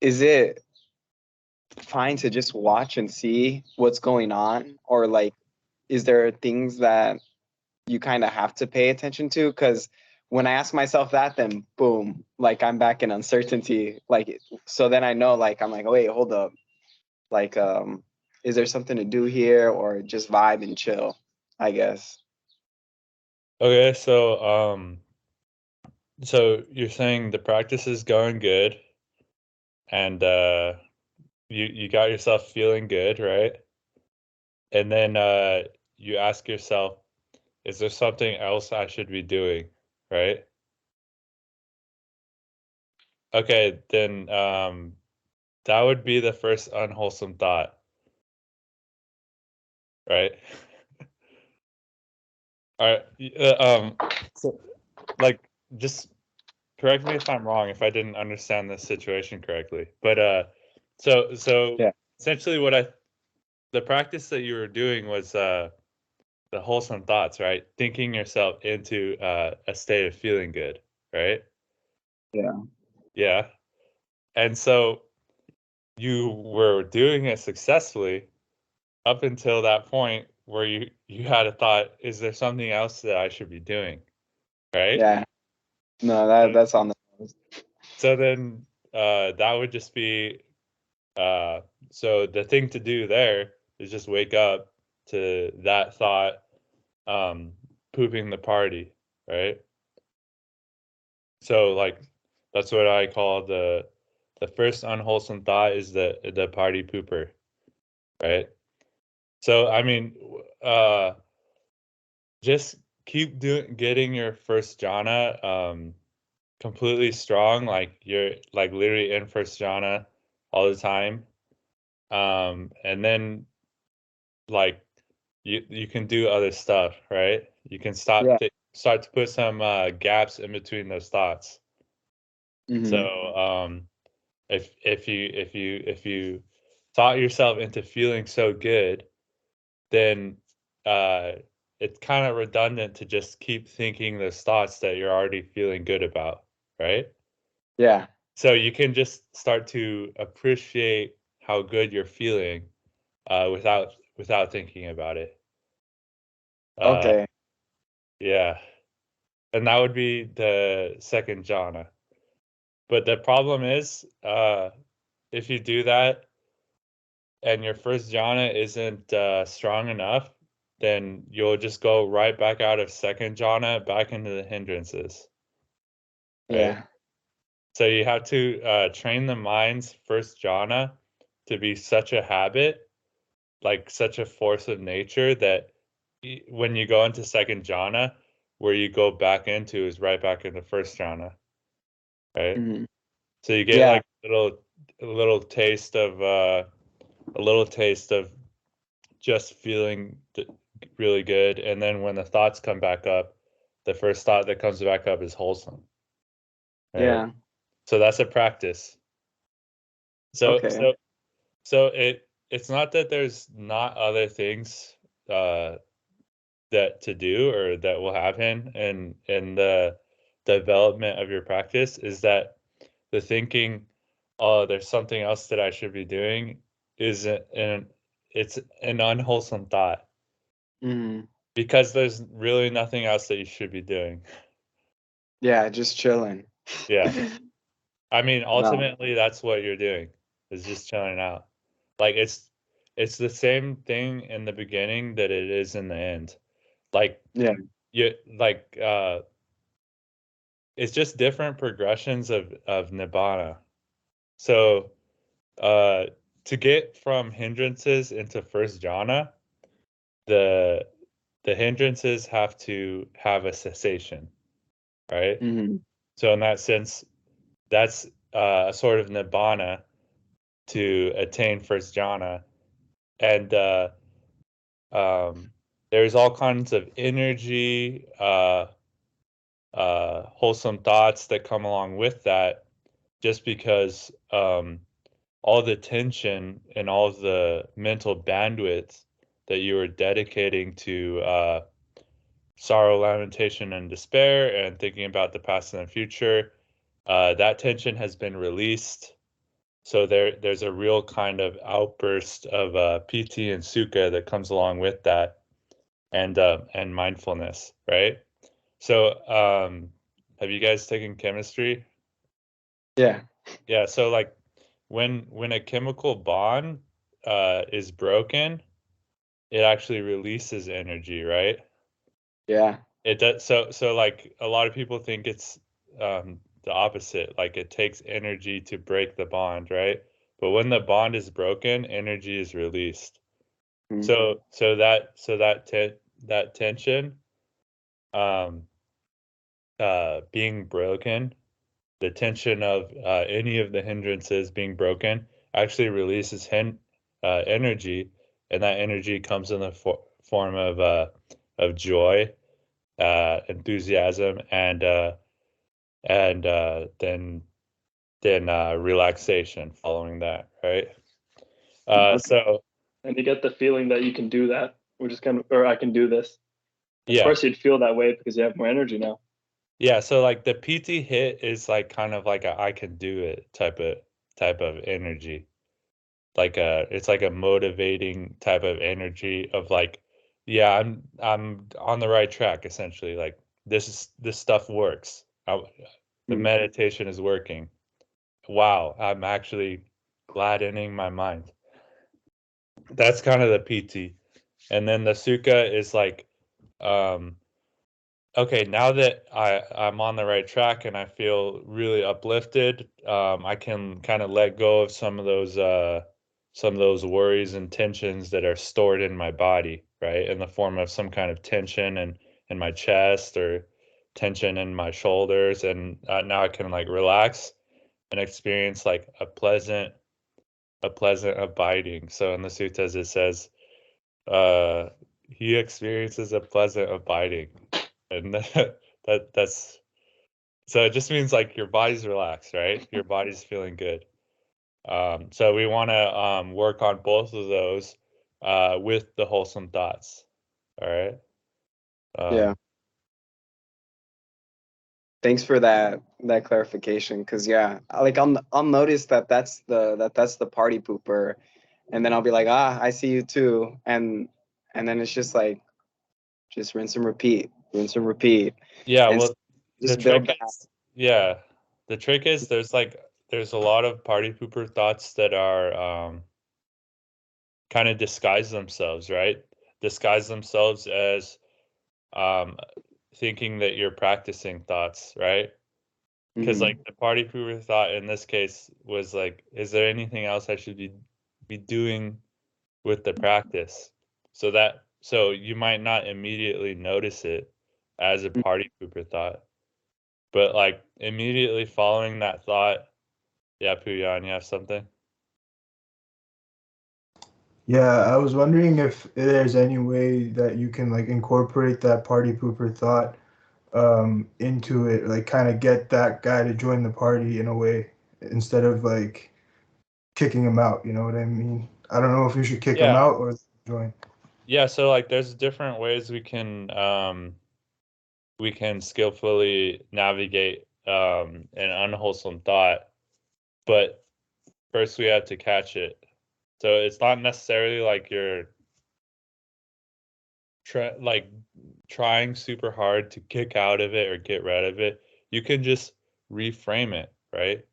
is it fine to just watch and see what's going on? Or like is there things that you kind of have to pay attention to? Because when i ask myself that then boom like i'm back in uncertainty. Like so then i know like i'm like oh, wait hold up. Like um is there something to do here? Or just vibe and chill i guess. Okay, so um so you're saying the practice is going good and uh you you got yourself feeling good, right? And then uh you ask yourself, is there something else I should be doing, right? Okay, then um that would be the first unwholesome thought. Right? All right. Uh, um, so, like, just correct me if I'm wrong if I didn't understand the situation correctly. But uh, so so yeah. essentially, what I the practice that you were doing was uh, the wholesome thoughts, right? Thinking yourself into uh, a state of feeling good, right? Yeah. Yeah. And so you were doing it successfully up until that point where you you had a thought is there something else that i should be doing right yeah no that that's on the so then uh that would just be uh so the thing to do there is just wake up to that thought um pooping the party right? So like that's what i call the the first unwholesome thought is the the party pooper right? So I mean, uh, just keep doing getting your first jhana um, completely strong. Like you're like literally in first jhana all the time, um, and then like you you can do other stuff, right? You can stop Yeah. to, start to put some uh, gaps in between those thoughts. Mhm. So um, if if you if you if you thought yourself into feeling so good then uh, it's kind of redundant to just keep thinking those thoughts that you're already feeling good about, right? yeah So you can just start to appreciate how good you're feeling uh, without without thinking about it. Uh, okay Yeah, and that would be the second jhana. But the problem is, uh, if you do that and your first jhana isn't uh, strong enough, then you'll just go right back out of second jhana back into the hindrances. Right? yeah So you have to uh, train the mind's first jhana to be such a habit, like such a force of nature that when you go into second jhana, where you go back into is right back into first jhana. Right. Mhm. So you get Yeah. like a little a little taste of uh a little taste of just feeling th- really good and then when the thoughts come back up, the first thought that comes back up is wholesome. right? yeah So that's a practice. So Okay. so so it it's not that there's not other things uh that to do or that will happen in in the development of your practice is that the thinking oh there's something else that I should be doing is a- an it's an unwholesome thought Mhm. because there's really nothing else that you should be doing. yeah just chilling Yeah. I mean, No. ultimately, that's what you're doing is just chilling out. Like it's it's the same thing in the beginning that it is in the end. Like Yeah. you like uh it's just different progressions of of nibbana. So uh to get from hindrances into first jhana, the the hindrances have to have a cessation, right? Mhm. So in that sense, that's uh, a sort of nibbana to attain first jhana, and uh, um, there's all kinds of energy, uh, uh, wholesome thoughts that come along with that, just because um, all the tension and all the mental bandwidth that you are dedicating to uh, sorrow, lamentation, and despair, and thinking about the past and the future, uh, that tension has been released. so there there's a real kind of outburst of uh, piti and sukha that comes along with that and uh, and mindfulness right so um have you guys taken chemistry Yeah. yeah so like when when a chemical bond uh is broken it actually releases energy right Yeah. it does so so like a lot of people think it's um the opposite like it takes energy to break the bond right but when the bond is broken energy is released Mhm. so so that so that te- that tension um uh being broken the tension of uh, any of the hindrances being broken actually releases hen- uh, energy and that energy comes in the for- form of uh of joy uh enthusiasm and uh and uh then then uh relaxation following that right uh so and you get the feeling that you can do that, which is kind of, or I can do this. Of yeah course, you'd feel that way because you have more energy now. Yeah, so like the piti hit is like kind of like a I can do it type of type of energy. Like a it's like a motivating type of energy of like yeah, I'm I'm on the right track essentially. Like this is this stuff works. I, the Mhm. meditation is working. Wow, I'm actually gladdening my mind. That's kind of the piti. And then the sukha is like um okay now that i i'm on the right track and i feel really uplifted um i can kind of let go of some of those uh some of those worries and tensions that are stored in my body right? In the form of some kind of tension and in my chest or tension in my shoulders and uh, now i can like relax and experience like a pleasant a pleasant abiding. So in the suttas it says uh he experiences a pleasant abiding. And that, that that's so it just means like your body's relaxed right? Your body's feeling good um so we want to um work on both of those uh with the wholesome thoughts all right um, Yeah. Thanks for that that clarification. Cause yeah, like I'll I'll notice that that's the that that's the party pooper, and then I'll be like, ah, I see you too, and and then it's just like, just rinse and repeat, rinse and repeat, yeah and well just build trick that. is, yeah the trick is there's like there's a lot of party pooper thoughts that are um kind of disguise themselves right disguise themselves as um thinking that you're practicing thoughts right because Mhm. like the party pooper thought in this case was like is there anything else i should be be doing with the practice so that so you might not immediately notice it as a Mm. party pooper thought but like immediately following that thought yeah puyan you have something Yeah, I was wondering if there's any way that you can like incorporate that party pooper thought um into it, like kind of get that guy to join the party in a way instead of like kicking him out, you know what I mean? I don't know if you should kick him out or join. yeah so like there's different ways we can um we can skillfully navigate um an unwholesome thought but first we have to catch it. So it's not necessarily like you're try, like trying super hard to kick out of it or get rid of it. You can just reframe it right?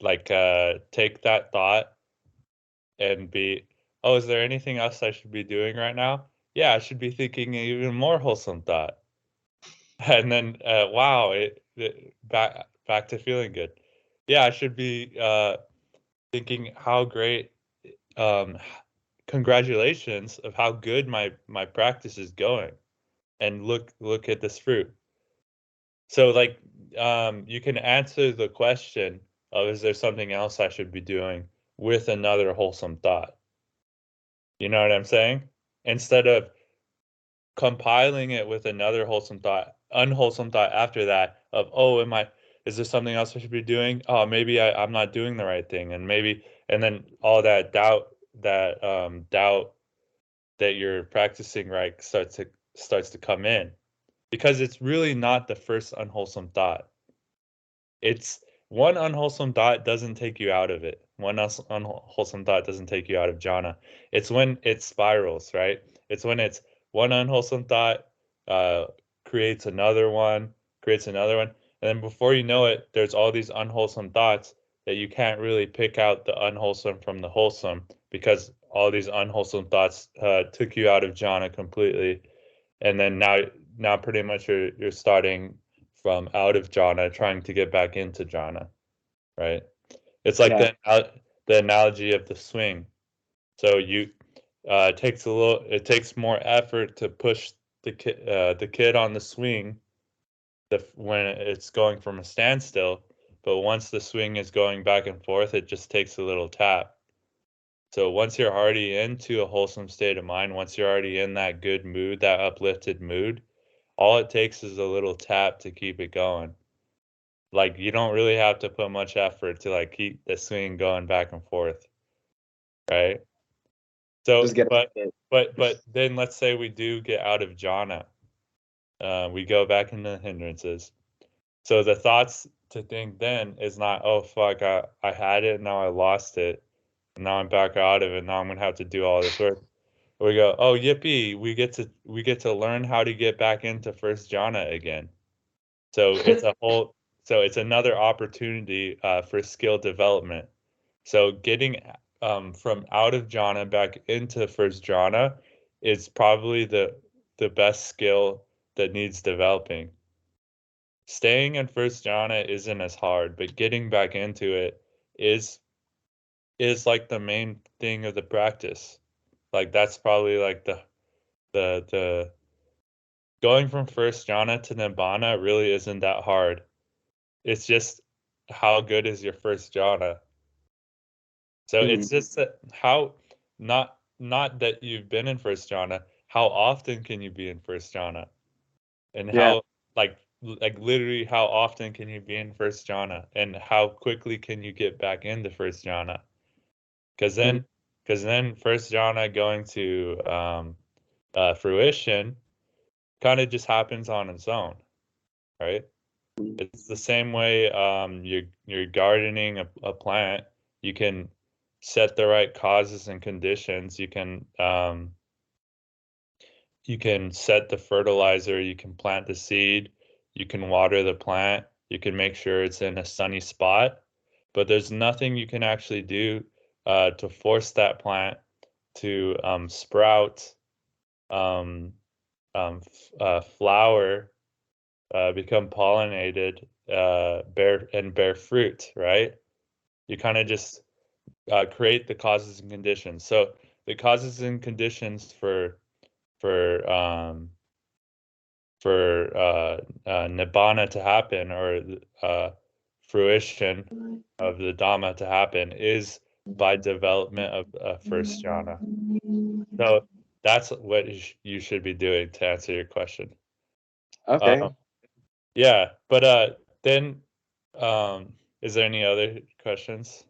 Like uh take that thought and be oh is there anything else i should be doing right now? Yeah i should be thinking an even more wholesome thought. And then uh wow it, it back back to feeling good yeah i should be uh thinking how great um congratulations of how good my my practice is going and look look at this fruit. So like um you can answer the question of is there something else i should be doing with another wholesome thought? You know what i'm saying? Instead of compiling it with another wholesome thought unwholesome thought after that of oh am i is there something else i should be doing oh maybe I, i'm not doing the right thing and maybe and then all that doubt that um doubt that you're practicing right starts to starts to come in because it's really not the first unwholesome thought it's one unwholesome thought doesn't take you out of it. One unwholesome thought doesn't take you out of jhana. It's when it spirals, right? It's when it's one unwholesome thought uh, creates another one, creates another one, and then before you know it, there's all these unwholesome thoughts that you can't really pick out the unwholesome from the wholesome because all these unwholesome thoughts uh, took you out of jhana completely, and then now now pretty much you're you're starting from out of jhana, trying to get back into jhana, right? It's like Yeah. the the analogy of the swing. So you uh, it takes a little, it takes more effort to push the kid uh, the kid on the swing, the when it's going from a standstill. But once the swing is going back and forth, it just takes a little tap. So once you're already into a wholesome state of mind, once you're already in that good mood, that uplifted mood, all it takes is a little tap to keep it going. Like you don't really have to put much effort to like keep the swing going back and forth. Right? So but but but then let's say we do get out of jhana. Uh, we go back into hindrances. So the thoughts to think then is not, oh fuck, I, I had it, now I lost it. Now I'm back out of it. Now I'm gonna have to do all this work. We go, oh yippee, we get to we get to learn how to get back into first jhana again. So it's a whole so it's another opportunity uh, for skill development. So getting um, from out of jhana back into first jhana is probably the the best skill that needs developing. Staying in first jhana isn't as hard, but getting back into it is is like the main thing of the practice. Like that's probably like the the the going from first jhana to nibbana really isn't that hard. It's just how good is your first jhana. So mm-hmm. it's just that how not not that you've been in first jhana, how often can you be in first jhana? And Yeah. how like like literally how often can you be in first jhana and how quickly can you get back into first jhana? Because then because then first jhana going to um uh fruition kind of just happens on its own, right? It's the same way um, you're you're gardening a, a plant. You can set the right causes and conditions. You can um, you can set the fertilizer. You can plant the seed. You can water the plant. You can make sure it's in a sunny spot. But there's nothing you can actually do uh, to force that plant to um, sprout, um, um, f- uh, flower, uh, become pollinated, uh, bear and bear fruit, right? You kind of just uh, create the causes and conditions. So the causes and conditions for for um, for uh, uh, nibbana to happen or uh, fruition of the dhamma to happen is by development of uh, first jhana. So that's what you should be doing to answer your question. Okay. Um, yeah, but uh, then, um, is there any other questions?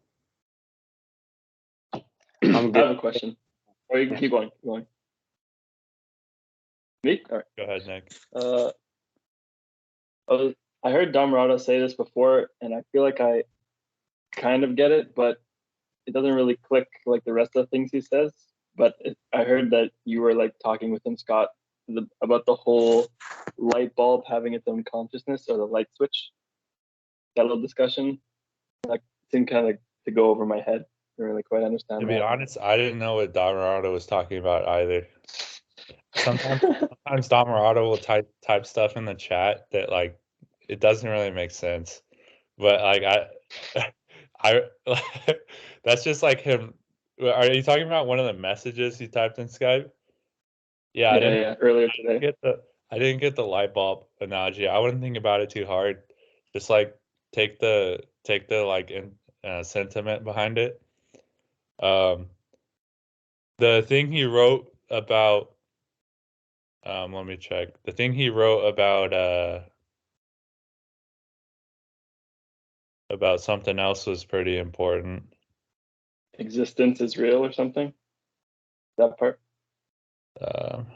I'm I have a question. Or you can keep going. Keep going. Me? All right. Go ahead, Nick. Uh, I, was, I heard Dhammarato say this before, and I feel like I kind of get it, but it doesn't really click like the rest of the things he says. But it, I heard that you were like talking with him, Scott, the, about the whole light bulb having its own consciousness or the light switch. That little discussion, like seemed kind of like to go over my head. I didn't really quite understand. To be that. honest, I didn't know what Dhammarato was talking about either. Sometimes, sometimes Dhammarato will type type stuff in the chat that like it doesn't really make sense, but like I, I, that's just like him. Are you talking about one of the messages he typed in Skype? Yeah, I yeah, didn't yeah, earlier I didn't today. get the I didn't get the light bulb analogy. I wouldn't think about it too hard. Just like take the take the like in, uh, sentiment behind it. Um, the thing he wrote about. Um, let me check. The thing he wrote about uh about something else was pretty important. Existence is real or something. That part. Um,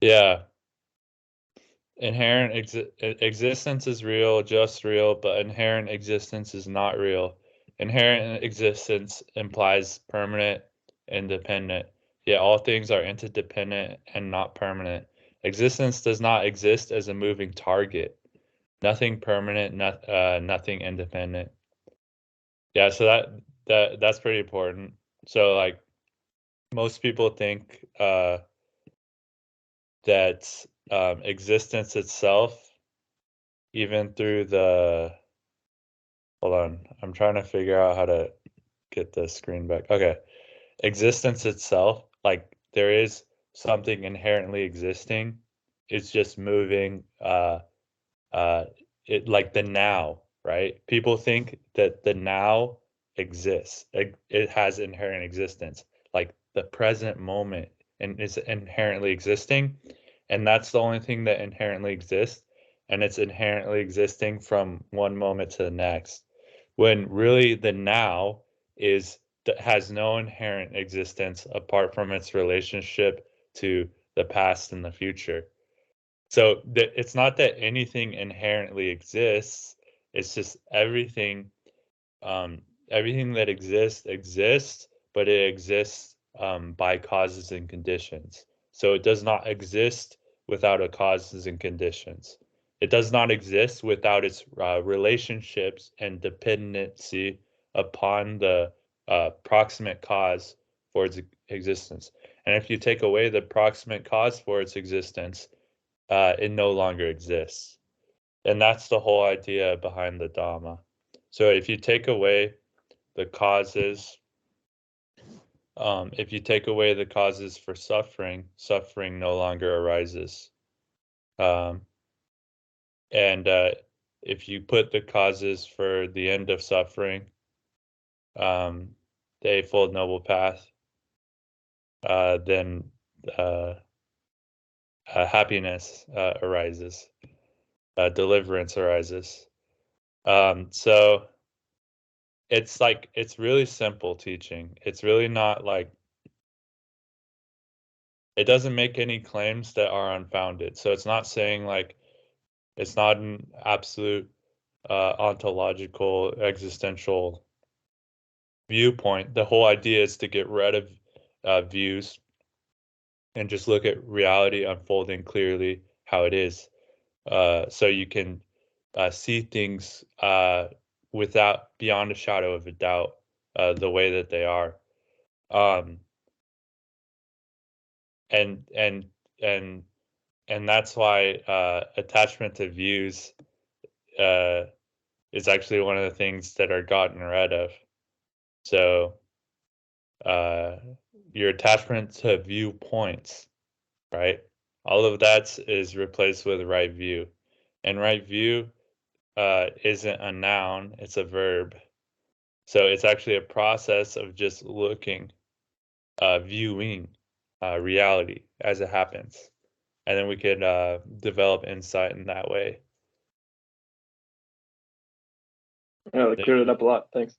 yeah. inherent exi- e- existence is real, just real, but inherent existence is not real. Inherent existence implies permanent, independent. Yet all things are interdependent and not permanent. Existence does not exist as a moving target. Nothing permanent, not, uh, nothing independent. Yeah, so that that that's pretty important. So like most people think uh, that um, existence itself, even through the hold on, I'm trying to figure out how to get the screen back. Okay, existence itself, like there is something inherently existing. It's just moving. Uh, uh, it like the now, right? People think that the now exists. It, it has inherent existence, like the present moment, and is inherently existing, and that's the only thing that inherently exists, and it's inherently existing from one moment to the next. When really the now is has no inherent existence apart from its relationship to the past and the future. So that it's not that anything inherently exists. It's just everything, um, everything that exists exists, but it exists um, by causes and conditions. So it does not exist without a causes and conditions. It does not exist without its uh, relationships and dependency upon the uh, proximate cause for its existence. And if you take away the proximate cause for its existence, uh, it no longer exists. And that's the whole idea behind the Dhamma. So if you take away the causes, um, if you take away the causes for suffering, suffering no longer arises. Um, and uh, if you put the causes for the end of suffering, um, the Eightfold Noble Path, uh, then uh, uh, happiness uh, arises, uh, deliverance arises. Um, so it's like it's really simple teaching. It's really not like it doesn't make any claims that are unfounded. So it's not saying like it's not an absolute uh, ontological existential viewpoint. The whole idea is to get rid of uh, views and just look at reality unfolding clearly how it is. Uh, so you can uh, see things uh, without beyond a shadow of a doubt uh, the way that they are. Um, and and and and that's why uh, attachment to views is actually one of the things that are gotten rid of. So uh, your attachment to viewpoints, right? All of that is replaced with right view. And right view uh, isn't a noun, it's a verb. So it's actually a process of just looking, uh, viewing uh, reality as it happens. And then we could uh, develop insight in that way. Yeah, that cleared it up a lot. Thanks.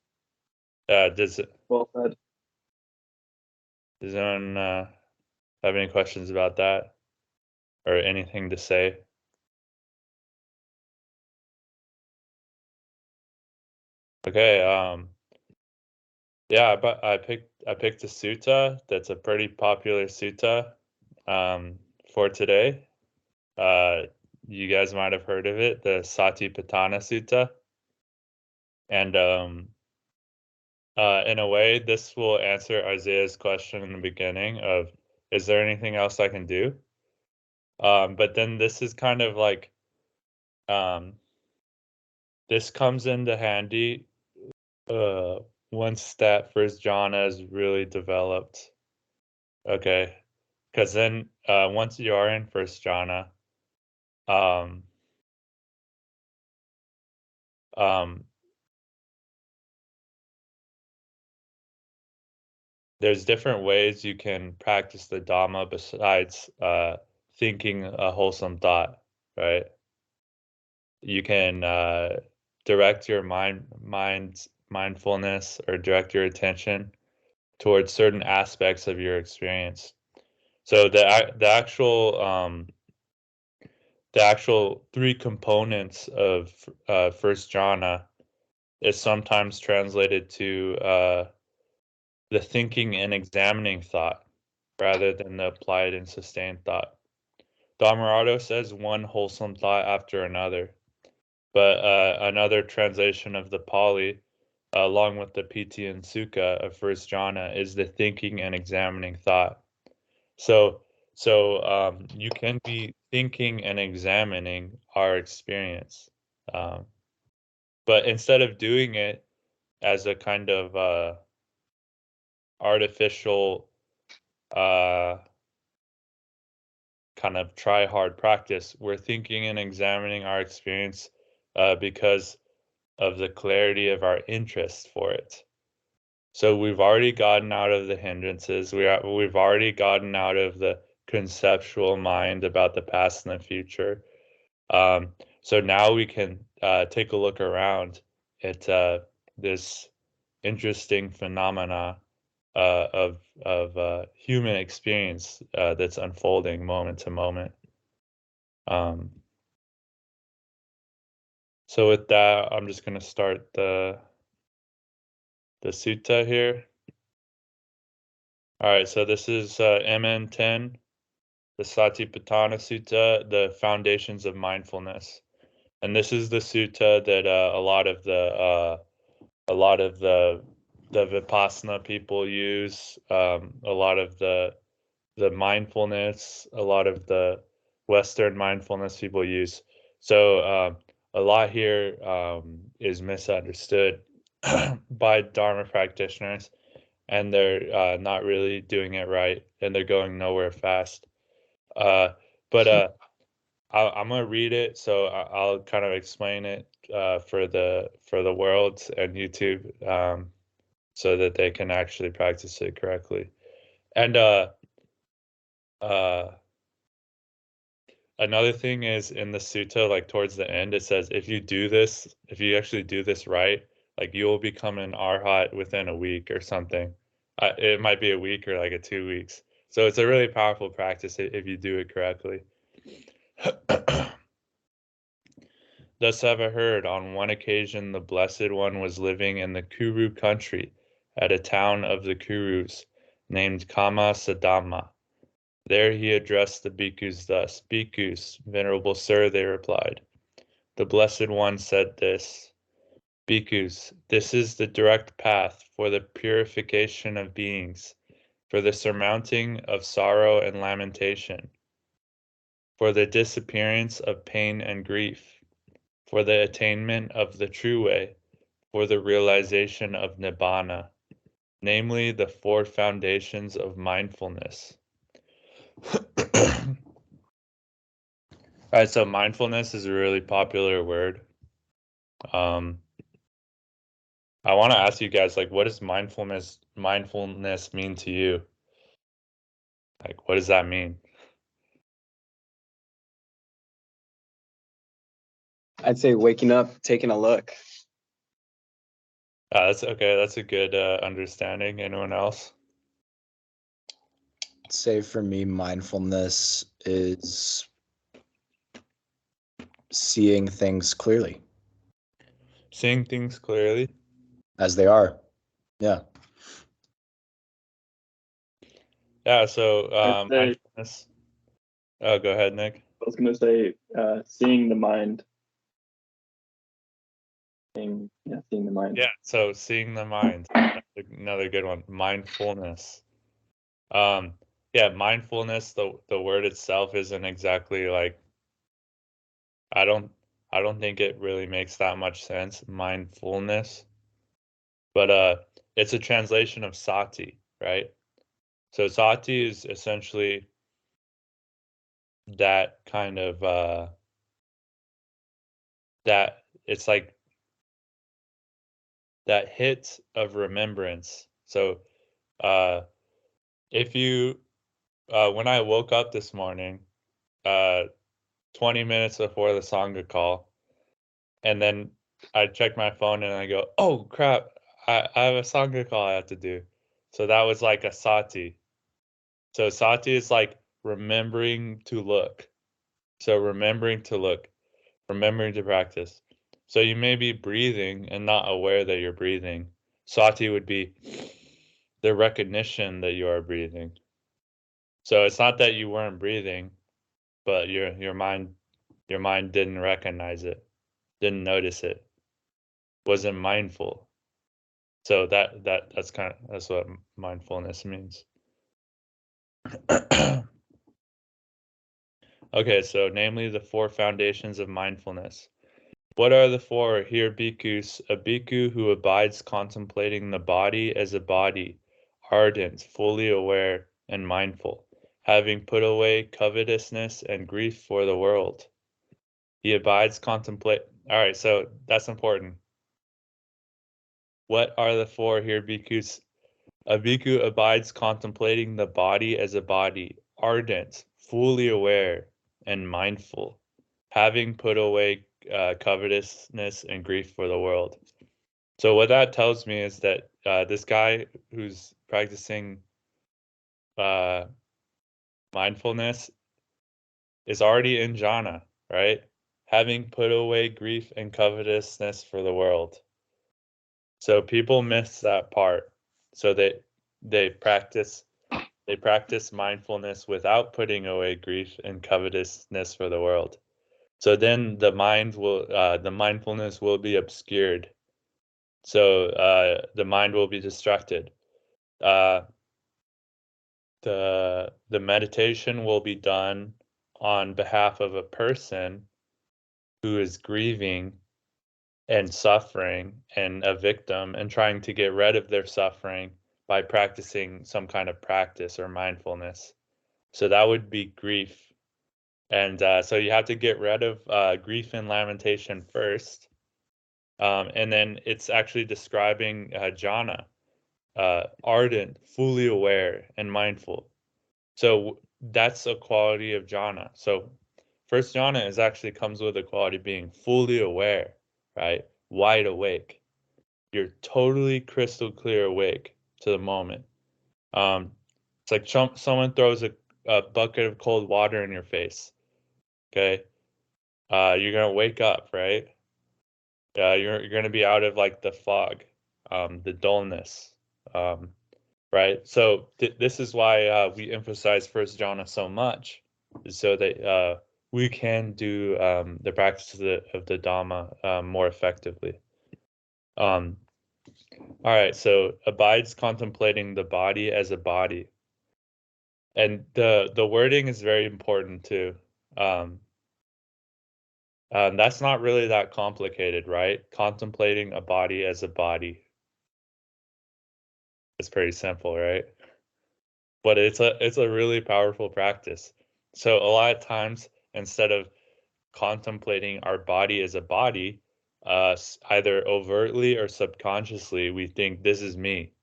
Uh, does Well said. does anyone uh, have any questions about that or anything to say? Okay. Um. Yeah, but I picked I picked a sutta that's a pretty popular sutta um, for today. Uh, you guys might have heard of it, the Satipatthana Sutta. And um, uh, in a way, this will answer Isaiah's question in the beginning of, is there anything else I can do? Um, but then this is kind of like, um, this comes into handy uh, once that first jhana is really developed. Okay, because then uh, once you are in first jhana, um, um, there's different ways you can practice the Dhamma besides uh, thinking a wholesome thought, right? You can uh, direct your mind, mind, mindfulness, or direct your attention towards certain aspects of your experience. So the the actual um, the actual three components of uh, first jhana is sometimes translated to uh, the thinking and examining thought rather than the applied and sustained thought. Dhammarato says one wholesome thought after another, but uh, another translation of the Pali, along with the Piti and Sukha of First Jhana, is the thinking and examining thought. So, so um, you can be thinking and examining our experience, um, but instead of doing it as a kind of uh, artificial uh, kind of try hard practice. We're thinking and examining our experience uh, because of the clarity of our interest for it. So we've already gotten out of the hindrances. We are, we've already gotten out of the conceptual mind about the past and the future. Um, so now we can uh, take a look around at uh, this interesting phenomena uh, of of uh, human experience uh, that's unfolding moment to moment. Um, so with that, I'm just going to start the the sutta here. All right, so this is uh, MN10, the Satipatthana Sutta, the foundations of mindfulness, and this is the sutta that uh, a lot of the a lot of the the vipassana people use um, a lot of the the mindfulness a lot of the western mindfulness people use. So um, a lot here um, is misunderstood by dharma practitioners and they're uh, not really doing it right and they're going nowhere fast. Uh, but uh, I, am gonna read it so I'll kind of explain it uh, for the for the world and youtube um, so that they can actually practice it correctly. And uh, uh, another thing is in the sutta, like towards the end, it says if you do this, if you actually do this right, like you will become an arhat within a week or something. Uh, it might be a week or like a two weeks. So it's a really powerful practice if you do it correctly. Thus have I heard on one occasion the Blessed One was living in the Kuru country at a town of the Kurus named Kammasadhamma. There he addressed the bhikkhus thus Bhikkhus, Venerable Sir, they replied. The Blessed One said this Bhikkhus, this is the direct path for the purification of beings, for the surmounting of sorrow and lamentation, for the disappearance of pain and grief, for the attainment of the true way, for the realization of Nibbana namely the four foundations of mindfulness. All right, so mindfulness is a really popular word. Um, I want to ask you guys, like, what does mindfulness mindfulness mean to you? Like, what does that mean? I'd say waking up, taking a look. Uh, that's okay. That's a good uh, understanding. Anyone else? Say for me, mindfulness is seeing things clearly. Seeing things clearly. As they are. Yeah. Yeah. So um, say, mindfulness. Oh, go ahead, Nick. I was going to say uh, seeing the mind seeing yeah seeing the mind. Yeah so seeing the mind another good one mindfulness. Um yeah mindfulness the the word itself isn't exactly like i don't i don't think it really makes that much sense mindfulness. But uh it's a translation of sati right? So sati is essentially that kind of uh that it's like that hit of remembrance. So, uh, if you, uh, when I woke up this morning, uh, 20 minutes before the Sangha call, and then I check my phone and I go, oh crap, I, I have a Sangha call I have to do. So that was like a sati. So sati is like remembering to look. So remembering to look, remembering to practice. So you may be breathing and not aware that you're breathing. Sati would be the recognition that you are breathing. So it's not that you weren't breathing, but your your mind your mind didn't recognize it, didn't notice it, wasn't mindful. So that that that's kind of that's what mindfulness means. okay, so namely the four foundations of mindfulness. What are the four? Here, bhikkhus, a bhikkhu who abides contemplating the body as a body, ardent, fully aware, and mindful, having put away covetousness and grief for the world. He abides contemplate. All right, so that's important. What are the four here, bhikkhus? A bhikkhu abides contemplating the body as a body, ardent, fully aware, and mindful, having put away uh, covetousness and grief for the world. So what that tells me is that uh, this guy who's practicing uh, mindfulness is already in jhana, right? Having put away grief and covetousness for the world. So people miss that part. So they they practice they practice mindfulness without putting away grief and covetousness for the world. So then the mind will, uh, the mindfulness will be obscured. So uh, the mind will be distracted. Uh, the the meditation will be done on behalf of a person who is grieving and suffering and a victim and trying to get rid of their suffering by practicing some kind of practice or mindfulness. So that would be grief and uh, so you have to get rid of uh, grief and lamentation first. Um, and then it's actually describing uh, jhana, uh, ardent, fully aware, and mindful. So that's a quality of jhana. So first jhana is actually comes with a quality of being fully aware, right? Wide awake. You're totally crystal clear awake to the moment. Um, it's like someone throws a, a bucket of cold water in your face Okay. Uh, you're gonna wake up, right? Yeah, you're you're gonna be out of like the fog, um, the dullness, um, right? So th- this is why uh, we emphasize first jhana so much, so that uh, we can do um, the practice of the, of the Dhamma um, more effectively. Um, all right, so abides contemplating the body as a body, and the the wording is very important too. Um, um, that's not really that complicated, right? Contemplating a body as a body. It's pretty simple, right? But it's a it's a really powerful practice. So a lot of times instead of contemplating our body as a body, uh, either overtly or subconsciously, we think this is me,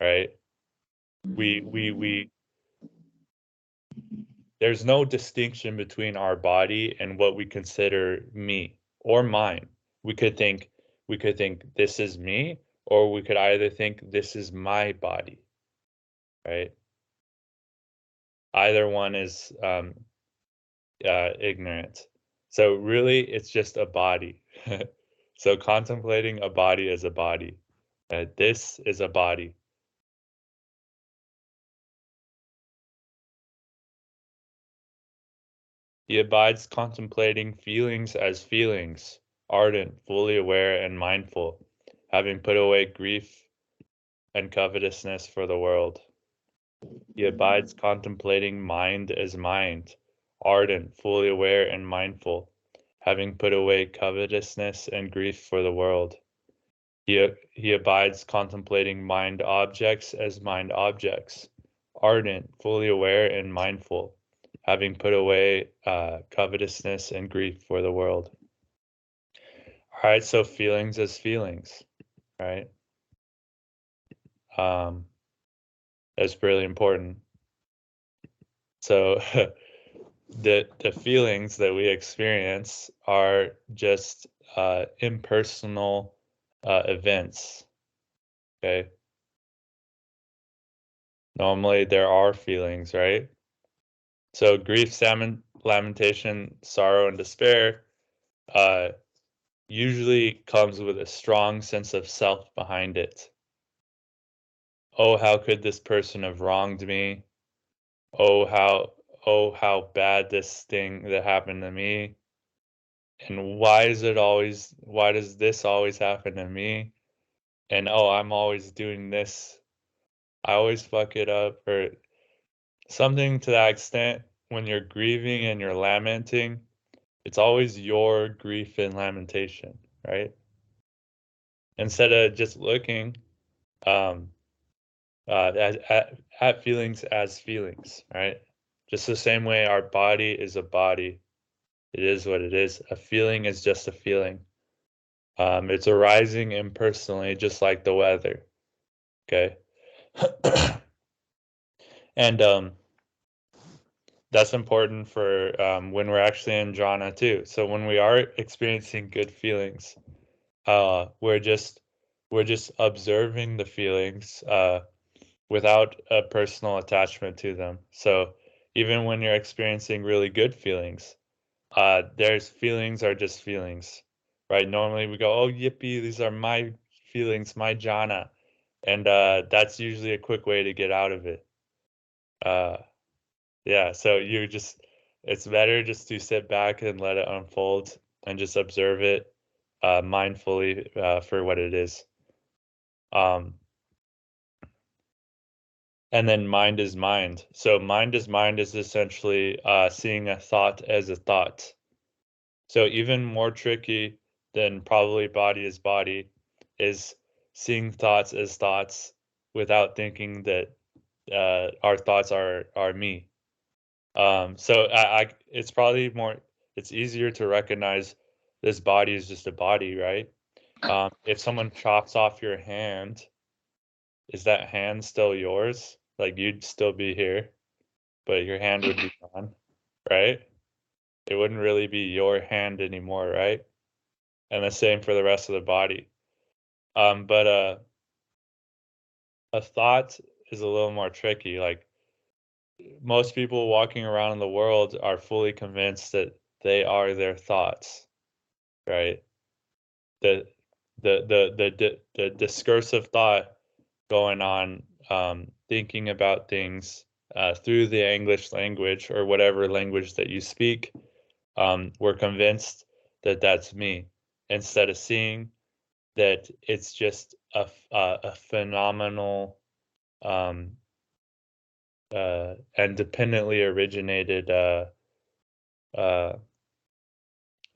right? We we we there's no distinction between our body and what we consider me or mine. We could think we could think this is me or we could either think this is my body. Right? Either one is um, uh, ignorant. So really it's just a body. so contemplating a body as a body. Uh, this is a body. He abides contemplating feelings as feelings, ardent, fully aware, and mindful, having put away grief and covetousness for the world. He abides contemplating mind as mind, ardent, fully aware, and mindful, having put away covetousness and grief for the world. He, he abides contemplating mind objects as mind objects, ardent, fully aware, and mindful, having put away uh, covetousness and grief for the world. All right, so feelings as feelings, right? Um, that's really important. So the the feelings that we experience are just uh, impersonal uh, events. Okay. Normally there are feelings, right? So grief, salmon, lamentation, sorrow, and despair uh, usually comes with a strong sense of self behind it. Oh, how could this person have wronged me? Oh, how oh how bad this thing that happened to me. And why is it always why does this always happen to me? And oh, I'm always doing this. I always fuck it up or something to that extent when you're grieving and you're lamenting it's always your grief and lamentation, right? Instead of just looking um, uh, at, at, at feelings as feelings, right? Just the same way our body is a body, it is what it is. A feeling is just a feeling. Um, it's arising impersonally, just like the weather. Okay. and um, that's important for um, when we're actually in jhana too. So when we are experiencing good feelings, uh, we're just we're just observing the feelings uh, without a personal attachment to them. So even when you're experiencing really good feelings, uh, there's feelings are just feelings, right? Normally we go, oh yippee, these are my feelings, my jhana, and uh, that's usually a quick way to get out of it. Uh, yeah, so you just it's better just to sit back and let it unfold and just observe it uh, mindfully uh, for what it is. Um, and then mind is mind. So mind is mind is essentially uh, seeing a thought as a thought. So even more tricky than probably body is body is seeing thoughts as thoughts without thinking that uh, our thoughts are are me um, so I, I, it's probably more, it's easier to recognize this body is just a body, right? Um, if someone chops off your hand, is that hand still yours? Like you'd still be here, but your hand would be gone, right? It wouldn't really be your hand anymore, right? And the same for the rest of the body. Um, but uh, a thought is a little more tricky. Like most people walking around in the world are fully convinced that they are their thoughts right? The the the the the, discursive thought going on um, thinking about things uh, through the english language or whatever language that you speak um, we're convinced that that's me instead of seeing that it's just a, a, a phenomenal um, uh, independently originated uh, uh,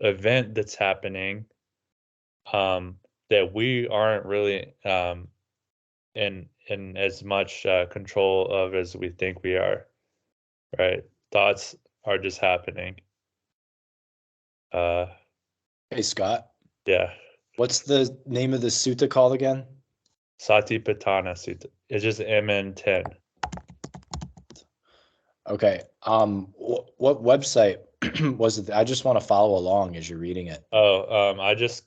event that's happening um, that we aren't really um, in in as much uh, control of as we think we are. Right, thoughts are just happening. Uh, hey Scott. Yeah. What's the name of the sutta called again? Satipatthana Sutta. It's just MN10. Okay. Um, wh- what website was it? I just want to follow along as you're reading it. Oh, um, I just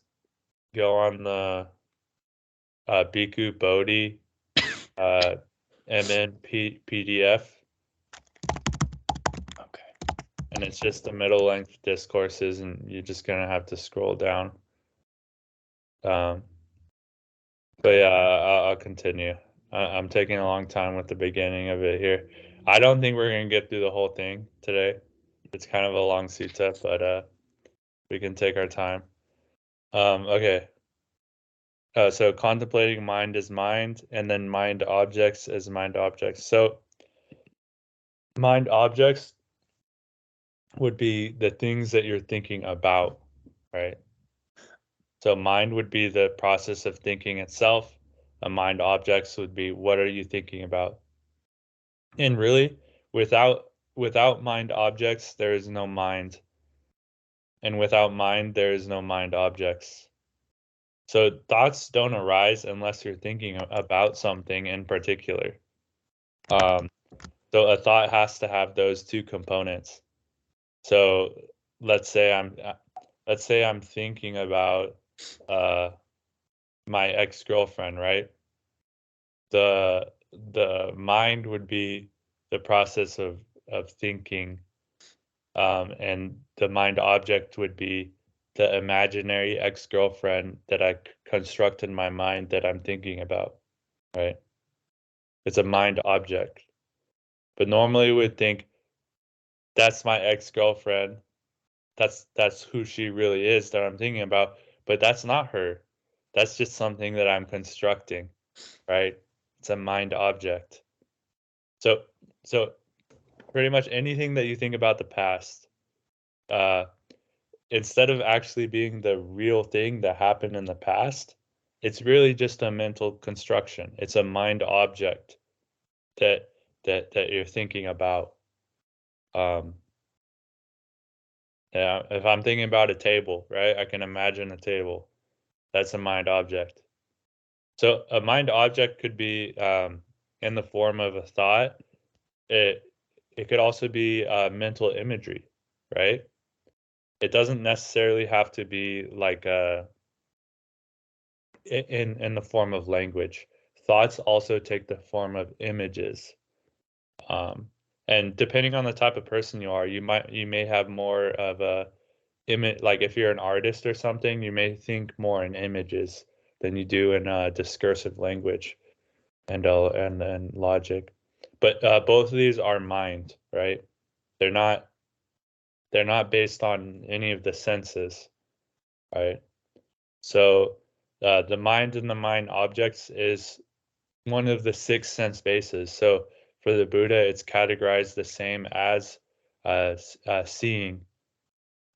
go on the uh, Bhikkhu Bodhi uh, MNP PDF. Okay. And it's just the middle length discourses, and you're just gonna have to scroll down. Um, but yeah, I'll, I'll continue. I, I'm taking a long time with the beginning of it here. I don't think we're gonna get through the whole thing today. It's kind of a long sutta, but uh, we can take our time. Um, okay. Uh, so contemplating mind as mind, and then mind objects as mind objects. So mind objects would be the things that you're thinking about, right? So mind would be the process of thinking itself. A mind objects would be what are you thinking about? And really, without without mind objects, there is no mind. And without mind, there is no mind objects. So thoughts don't arise unless you're thinking about something in particular. Um, so a thought has to have those two components. So let's say I'm uh, let's say I'm thinking about uh, my ex girlfriend, right? The the mind would be the process of of thinking Um, and the mind object would be the imaginary ex girlfriend that I construct in my mind that I'm thinking about, right? It's a mind object. But normally we would think that's my ex girlfriend. That's that's who she really is that I'm thinking about. But that's not her. That's just something that I'm constructing, right? It's a mind object. So so pretty much anything that you think about the past, uh, instead of actually being the real thing that happened in the past, it's really just a mental construction. It's a mind object that that that you're thinking about. Um, yeah, if I'm thinking about a table, right, I can imagine a table. That's a mind object. So a mind object could be um, in the form of a thought. It it could also be uh, mental imagery, right? It doesn't necessarily have to be like a i- in in the form of language. Thoughts also take the form of images. Um, and depending on the type of person you are, you might you may have more of a image. Like if you're an artist or something, you may think more in images than you do in uh, discursive language and uh, and and logic. But uh, both of these are mind right? They're not they're not based on any of the senses right? So uh, the mind and the mind objects is one of the six sense bases. So for the buddha it's categorized the same as uh, uh, seeing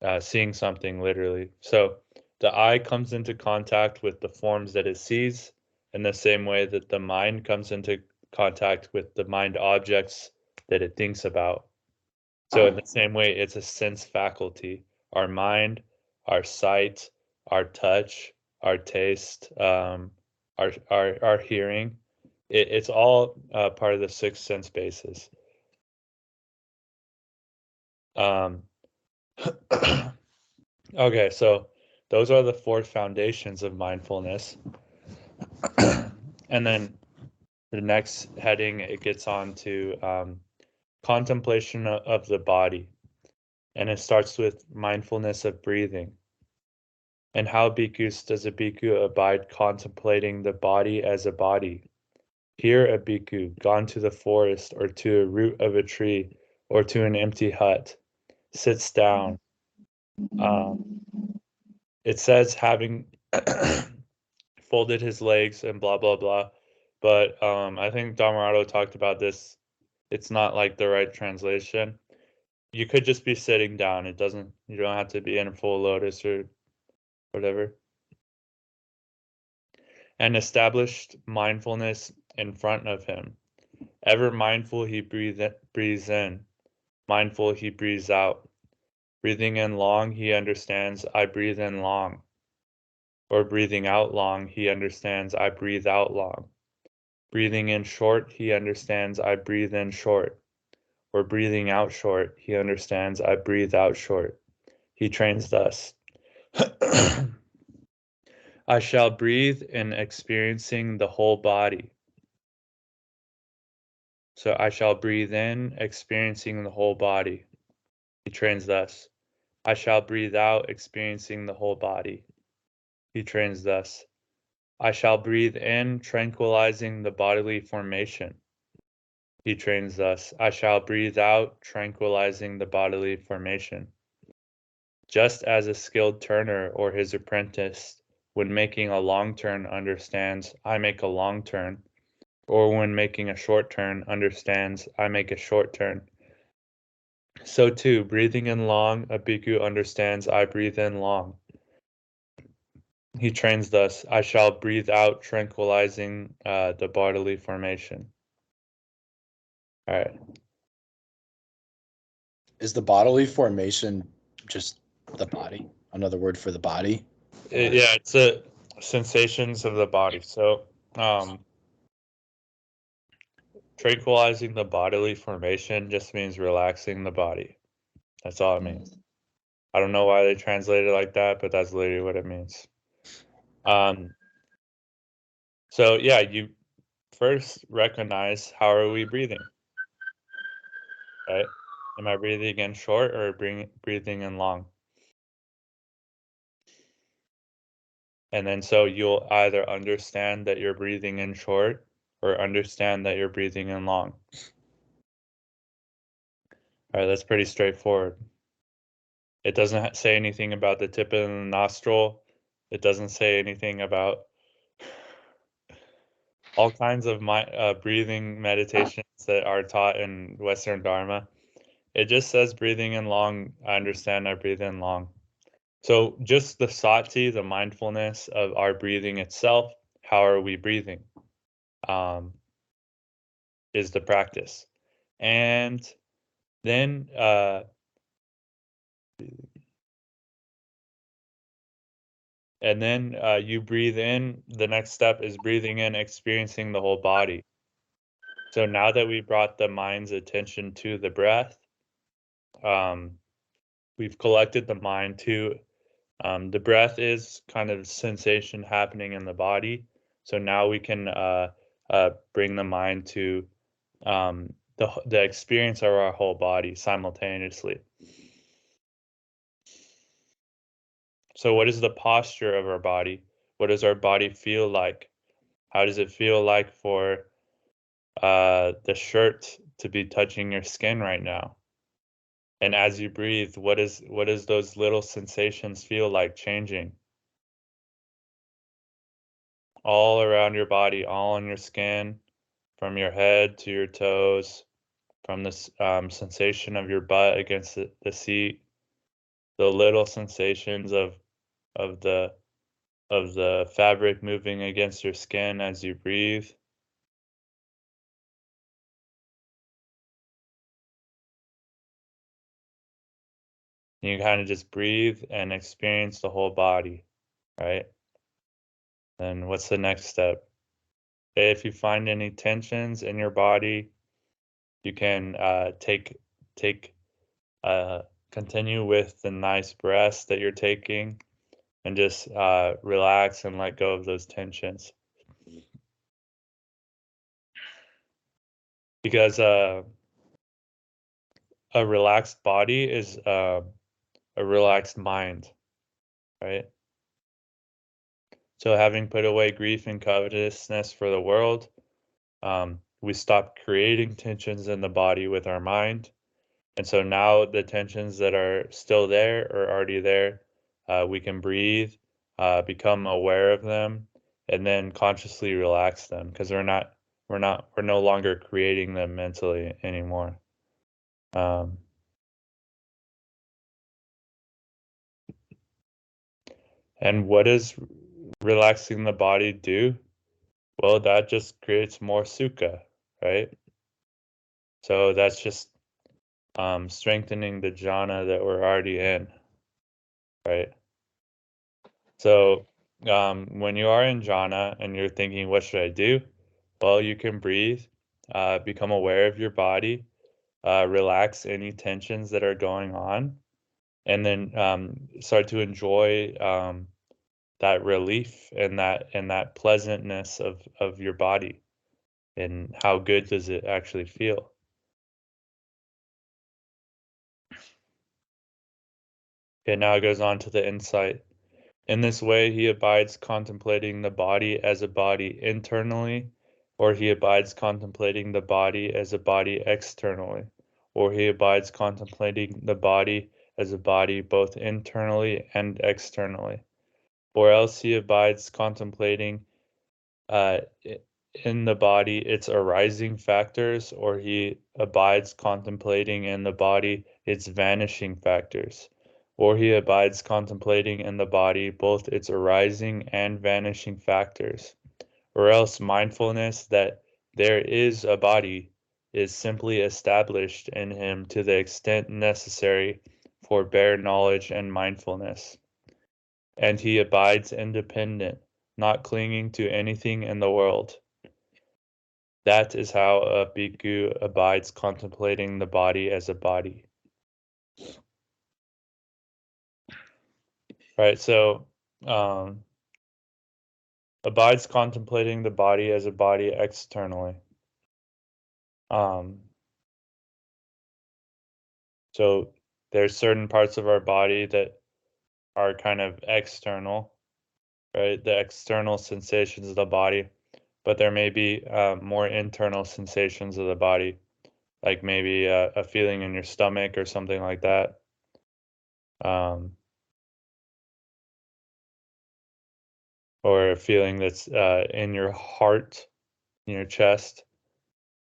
uh, seeing something literally. So the eye comes into contact with the forms that it sees in the same way that the mind comes into contact with the mind objects that it thinks about. So, in the same way, it's a sense faculty. Our mind, our sight, our touch, our taste, um, our, our, our hearing, it, it's all uh, part of the six sense bases. Um, okay, so those are the four foundations of mindfulness. and then the next heading it gets on to um, contemplation of the body. And it starts with mindfulness of breathing. And how bhikkhus does a bhikkhu abide contemplating the body as a body? Here a bhikkhu gone to the forest or to a root of a tree or to an empty hut sits down um, it says having folded his legs and blah blah blah but um, I think Dhammarato talked about this. It's not like the right translation. You could just be sitting down. It doesn't. You don't have to be in a full lotus or whatever. And established mindfulness in front of him. Ever mindful, he breathe, breathes in. Mindful, he breathes out. Breathing in long, he understands, I breathe in long. Or breathing out long, he understands, I breathe out long. Breathing in short, he understands I breathe in short. Or breathing out short, he understands I breathe out short. He trains thus. I shall breathe in experiencing the whole body. So I shall breathe in experiencing the whole body. He trains thus. I shall breathe out experiencing the whole body. He trains thus. I shall breathe in, tranquilizing the bodily formation. He trains thus. I shall breathe out, tranquilizing the bodily formation. Just as a skilled turner or his apprentice, when making a long turn, understands, I make a long turn, or when making a short turn, understands, I make a short turn. So too, breathing in long, a bhikkhu understands, I breathe in long. He trains thus I shall breathe out, tranquilizing uh, the bodily formation. All right. Is the bodily formation just the body? Another word for the body? Uh, yeah, it's a sensations of the body. So, um, tranquilizing the bodily formation just means relaxing the body. That's all it means. I don't know why they translate it like that, but that's literally what it means. Um, so yeah, you first recognize how are we breathing, right? Am I breathing in short or bring, breathing in long? And then so you'll either understand that you're breathing in short or understand that you're breathing in long. All right, that's pretty straightforward. It doesn't say anything about the tip of the nostril. It doesn't say anything about all kinds of my uh, breathing meditations that are taught in Western Dharma. It just says breathing in long. I understand I breathe in long. So just the sati, the mindfulness of our breathing itself. How are we breathing? Um, is the practice, and then uh, and then uh, you breathe in. The next step is breathing in, experiencing the whole body. So now that we brought the mind's attention to the breath, um, we've collected the mind to um, the breath is kind of sensation happening in the body. So now we can uh, uh, bring the mind to um, the the experience of our whole body simultaneously. So, what is the posture of our body? What does our body feel like? How does it feel like for uh, the shirt to be touching your skin right now? And as you breathe, what is what does those little sensations feel like changing? All around your body, all on your skin, from your head to your toes, from the um, sensation of your butt against the, the seat, the little sensations of of the of the fabric moving against your skin as you breathe. You kind of just breathe and experience the whole body, right? Then what's the next step? If you find any tensions in your body, you can uh, take take uh, continue with the nice breaths that you're taking and just uh, relax and let go of those tensions. Because uh, a relaxed body is uh, a relaxed mind, right? So, having put away grief and covetousness for the world, um, we stop creating tensions in the body with our mind. And so now the tensions that are still there are already there uh, we can breathe, uh, become aware of them, and then consciously relax them because we're not we're not we're no longer creating them mentally anymore. Um, and what does relaxing the body do? Well, that just creates more sukha, right? So that's just um, strengthening the jhana that we're already in right? So um, when you are in jhana and you're thinking, what should I do? Well, you can breathe, uh, become aware of your body, uh, relax any tensions that are going on, and then um, start to enjoy um, that relief and that and that pleasantness of of your body, and how good does it actually feel? It now it goes on to the insight. In this way, he abides contemplating the body as a body internally, or he abides contemplating the body as a body externally, or he abides contemplating the body as a body both internally and externally, or else he abides contemplating uh, in the body its arising factors, or he abides contemplating in the body its vanishing factors or he abides contemplating in the body both its arising and vanishing factors, or else mindfulness that there is a body is simply established in him to the extent necessary for bare knowledge and mindfulness. And he abides independent, not clinging to anything in the world. That is how a bhikkhu abides contemplating the body as a body. Right. So, um, abides contemplating the body as a body externally. Um, So there's certain parts of our body that are kind of external, right? The external sensations of the body, but there may be uh, more internal sensations of the body, like maybe a, a feeling in your stomach or something like that. Um, or a feeling that's uh, in your heart, in your chest,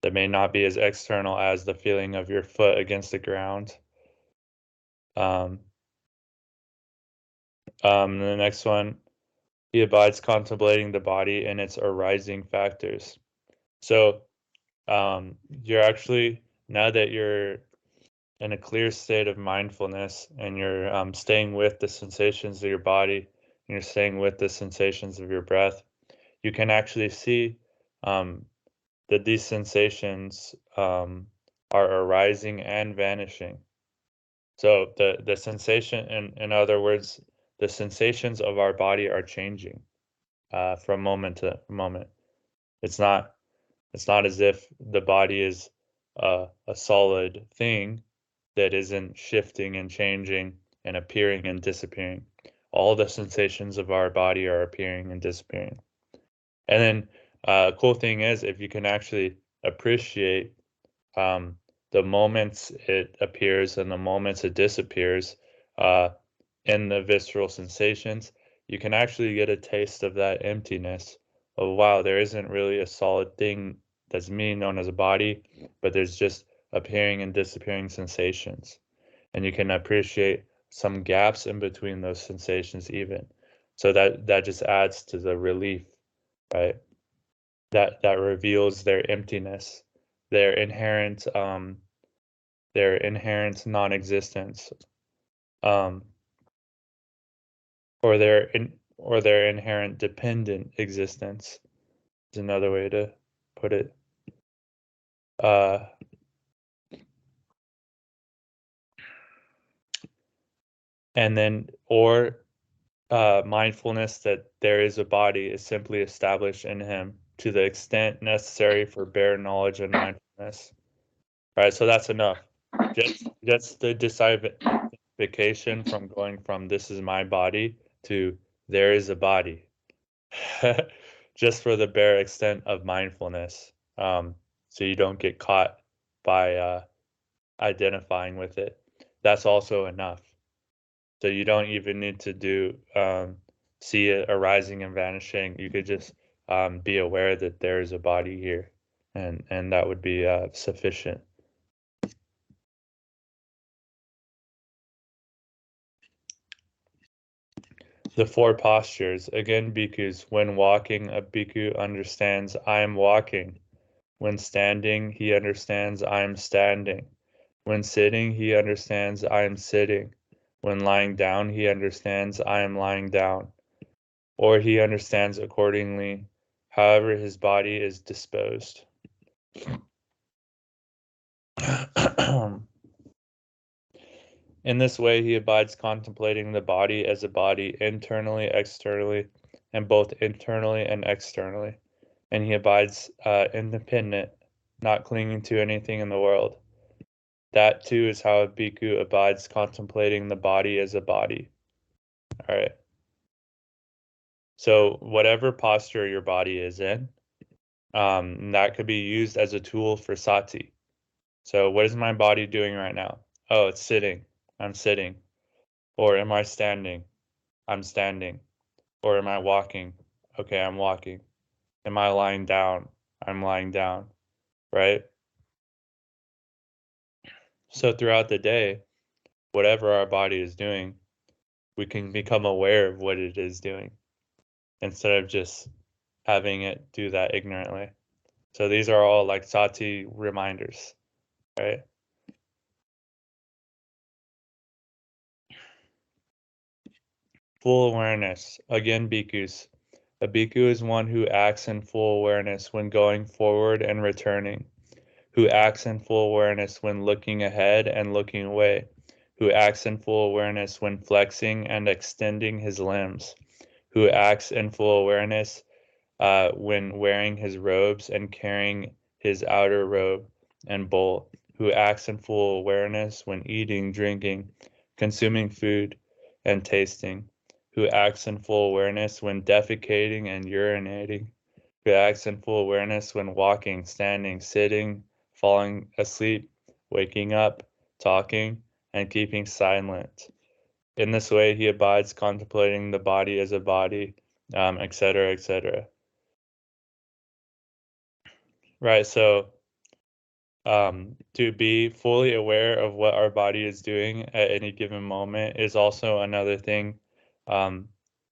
that may not be as external as the feeling of your foot against the ground. Um, um, the next one, he abides contemplating the body and its arising factors. So um, you're actually, now that you're in a clear state of mindfulness and you're um, staying with the sensations of your body, and you're staying with the sensations of your breath, you can actually see um, that these sensations um, are arising and vanishing. So the the sensation, in in other words, the sensations of our body are changing uh, from moment to moment. It's not it's not as if the body is a, a solid thing that isn't shifting and changing and appearing and disappearing. All the sensations of our body are appearing and disappearing. And then uh, cool thing is if you can actually appreciate um, the moments it appears and the moments it disappears uh, in the visceral sensations, you can actually get a taste of that emptiness of wow, there isn't really a solid thing that's me known as a body, but there's just appearing and disappearing sensations. And you can appreciate some gaps in between those sensations even. So that that just adds to the relief, right? That that reveals their emptiness, their inherent um their inherent non-existence. Um or their in, or their inherent dependent existence is another way to put it. Uh, and then, or uh, mindfulness that there is a body is simply established in him to the extent necessary for bare knowledge and mindfulness. Right, so that's enough. Just just the decipheration from going from this is my body to there is a body just for the bare extent of mindfulness. Um, so you don't get caught by uh, identifying with it. That's also enough. So you don't even need to do um, see it arising and vanishing. You could just um, be aware that there is a body here and and that would be uh, sufficient The four postures. Again, bhikkhus. When walking, a bhikkhu understands I am walking. When standing, he understands I am standing. When sitting, he understands I am sitting. When lying down, he understands I am lying down. Or he understands accordingly, however his body is disposed. In this way, he abides contemplating the body as a body internally, externally, and both internally and externally. And he abides uh, independent, not clinging to anything in the world. That too is how a bhikkhu abides contemplating the body as a body. All right. So, whatever posture your body is in, um, that could be used as a tool for sati. So, what is my body doing right now? Oh, it's sitting. I'm sitting. Or am I standing? I'm standing. Or am I walking? Okay, I'm walking. Am I lying down? I'm lying down. Right? So throughout the day, whatever our body is doing, we can become aware of what it is doing instead of just having it do that ignorantly. So these are all like sati reminders, right? Full awareness. Again, bhikkhus. A bhikkhu is one who acts in full awareness when going forward and returning, who acts in full awareness when looking ahead and looking away, who acts in full awareness when flexing and extending his limbs, who acts in full awareness uh, when wearing his robes and carrying his outer robe and bowl, who acts in full awareness when eating, drinking, consuming food, and tasting, who acts in full awareness when defecating and urinating, who acts in full awareness when walking, standing, sitting, falling asleep, waking up, talking, and keeping silent. In this way, he abides contemplating the body as a body, um, etc., cetera, et cetera. Right. So, um, to be fully aware of what our body is doing at any given moment is also another thing um,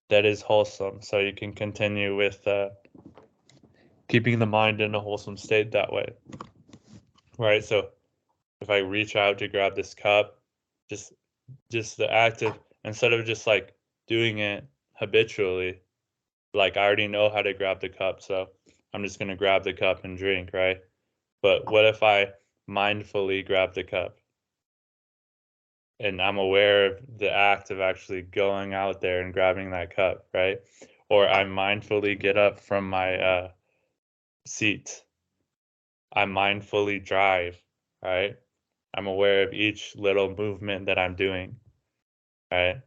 that is wholesome. So you can continue with uh, keeping the mind in a wholesome state that way. Right. So, if I reach out to grab this cup, just just the act of instead of just like doing it habitually, like I already know how to grab the cup, so I'm just gonna grab the cup and drink, right? But what if I mindfully grab the cup? And I'm aware of the act of actually going out there and grabbing that cup, right? Or I mindfully get up from my uh, seat. I mindfully drive, right? I'm aware of each little movement that I'm doing, right?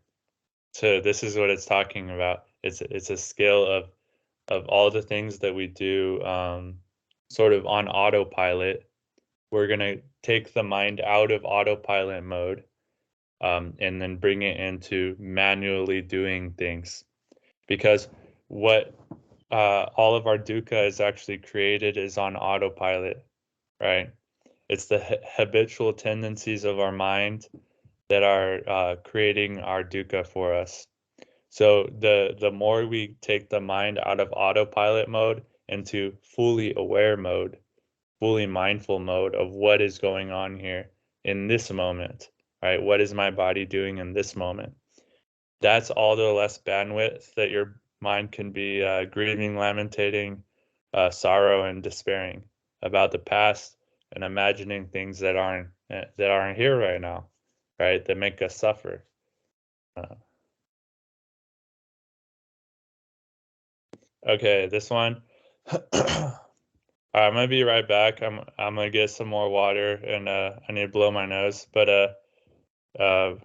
So this is what it's talking about. It's it's a skill of of all the things that we do um, sort of on autopilot. We're gonna take the mind out of autopilot mode um, and then bring it into manually doing things, because what uh, all of our dukkha is actually created is on autopilot, right? It's the ha- habitual tendencies of our mind that are uh, creating our dukkha for us. So the the more we take the mind out of autopilot mode into fully aware mode, fully mindful mode of what is going on here in this moment, right? What is my body doing in this moment? That's all the less bandwidth that your mind can be uh, grieving, lamentating, uh, sorrow, and despairing about the past and imagining things that aren't uh, that aren't here right now, right? That make us suffer. Uh, okay, this one. I'm gonna be right back. I'm I'm gonna get some more water and uh, I need to blow my nose. But uh, uh,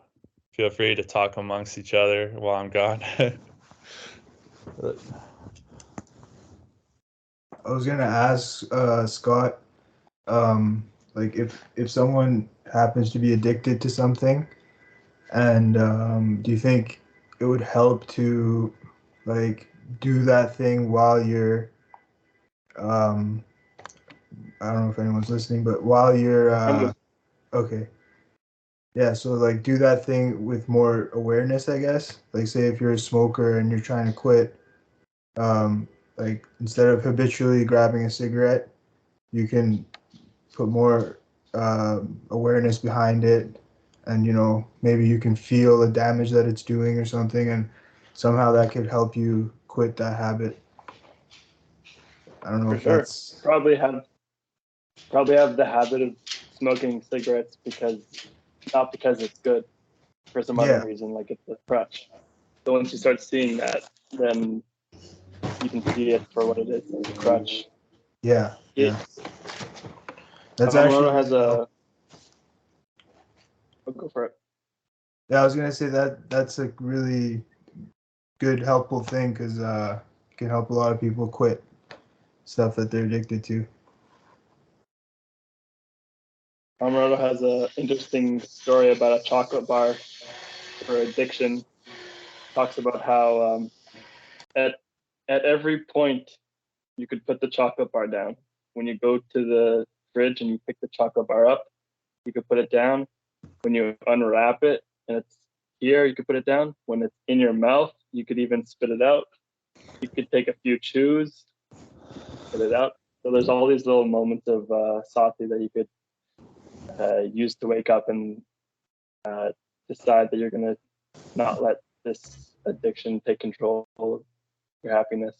feel free to talk amongst each other while I'm gone. I was gonna ask uh, Scott, um, like if if someone happens to be addicted to something, and um, do you think it would help to like do that thing while you're um, I don't know if anyone's listening, but while you're uh, okay. Yeah, so like do that thing with more awareness, I guess. Like say if you're a smoker and you're trying to quit, um, like instead of habitually grabbing a cigarette, you can put more um awareness behind it, and you know maybe you can feel the damage that it's doing or something, and somehow that could help you quit that habit. I don't know For if sure. that's probably have probably have the habit of smoking cigarettes because not because it's good for some Yeah. other reason like it's a crutch so once you start seeing that then you can see it for what it is it's a crutch yeah, it, yeah. That's Dhammarato actually has a oh, go for it Yeah, I was gonna say that that's a really good helpful thing because uh, it can help a lot of people quit stuff that they're addicted to. Dhammarato has an interesting story about a chocolate bar for addiction talks about how um, at at every point you could put the chocolate bar down. When you go to the fridge and you pick the chocolate bar up, you could put it down. When you unwrap it and it's here, you could put it down. When it's in your mouth, you could even spit it out. You could take a few chews, spit it out. So there's all these little moments of uh, that you could uh, use to wake up and uh, decide that you're gonna not let this addiction take control of your happiness.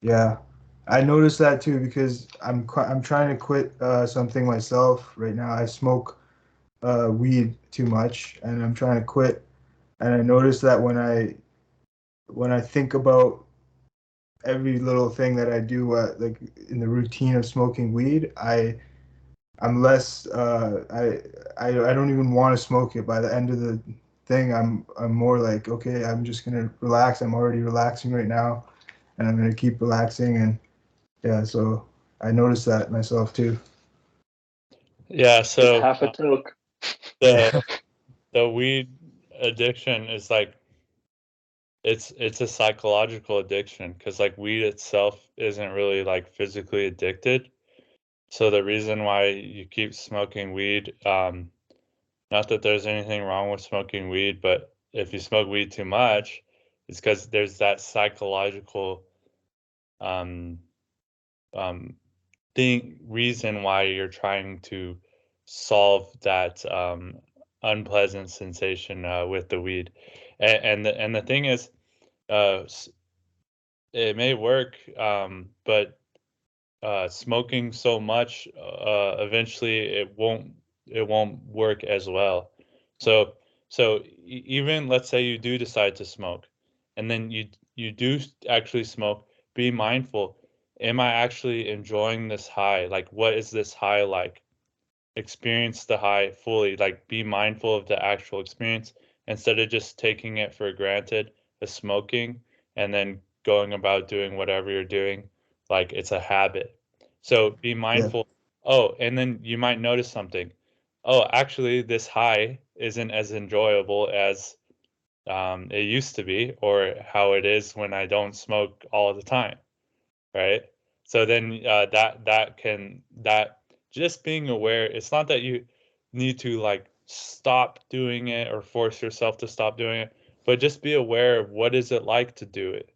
Yeah, I noticed that too because I'm I'm trying to quit uh, something myself right now. I smoke uh, weed too much, and I'm trying to quit. And I noticed that when I when I think about every little thing that I do, uh, like in the routine of smoking weed, I I'm less. Uh, I, I I don't even want to smoke it. By the end of the thing, I'm I'm more like okay, I'm just gonna relax. I'm already relaxing right now, and I'm gonna keep relaxing. And yeah, so I noticed that myself too. Yeah, so half a toke. the the weed addiction is like it's it's a psychological addiction because like weed itself isn't really like physically addicted so the reason why you keep smoking weed um not that there's anything wrong with smoking weed but if you smoke weed too much it's because there's that psychological um um thing reason why you're trying to solve that um unpleasant sensation uh, with the weed. And and the, and the thing is uh it may work um but uh smoking so much uh eventually it won't it won't work as well. So so even let's say you do decide to smoke and then you you do actually smoke be mindful am i actually enjoying this high? Like what is this high like? Experience the high fully like be mindful of the actual experience instead of just taking it for granted as smoking and then going about doing whatever you're doing like it's a habit. So be mindful oh and then you might notice something. Oh actually this high isn't as enjoyable as um, it used to be or how it is when i don't smoke all the time right? So then uh, that that can that just being aware it's not that you need to like stop doing it or force yourself to stop doing it but just be aware of what is it like to do it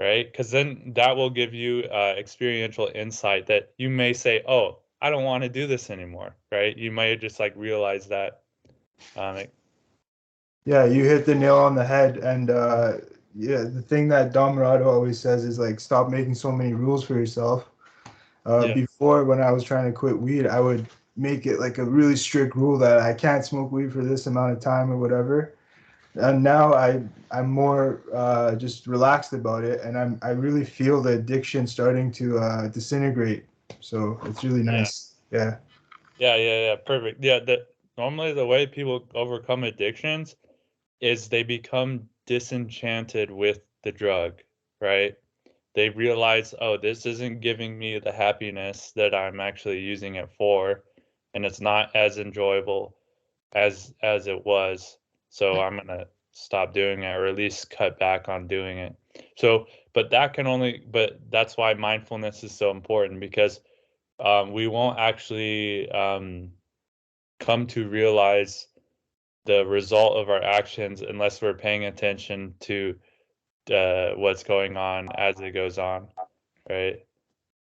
right because then that will give you uh, experiential insight that you may say oh i don't want to do this anymore right you might just like realize that um, it- Yeah, you hit the nail on the head. And uh, yeah, the thing that Dhammarato always says is like, stop making so many rules for yourself. Uh, Yeah. Before, when I was trying to quit weed, I would make it like a really strict rule that I can't smoke weed for this amount of time or whatever. And now I I'm more uh, just relaxed about it, and I'm I really feel the addiction starting to uh, disintegrate. So it's really Yeah. nice. Yeah. Yeah, yeah, yeah, perfect. Yeah, the normally the way people overcome addictions is they become disenchanted with the drug, right? They realize, oh, this isn't giving me the happiness that I'm actually using it for, and it's not as enjoyable as as it was. So I'm gonna stop doing it, or at least cut back on doing it. So, but that can only, but that's why mindfulness is so important because um, we won't actually um, come to realize the result of our actions unless we're paying attention to uh, what's going on as it goes on, right?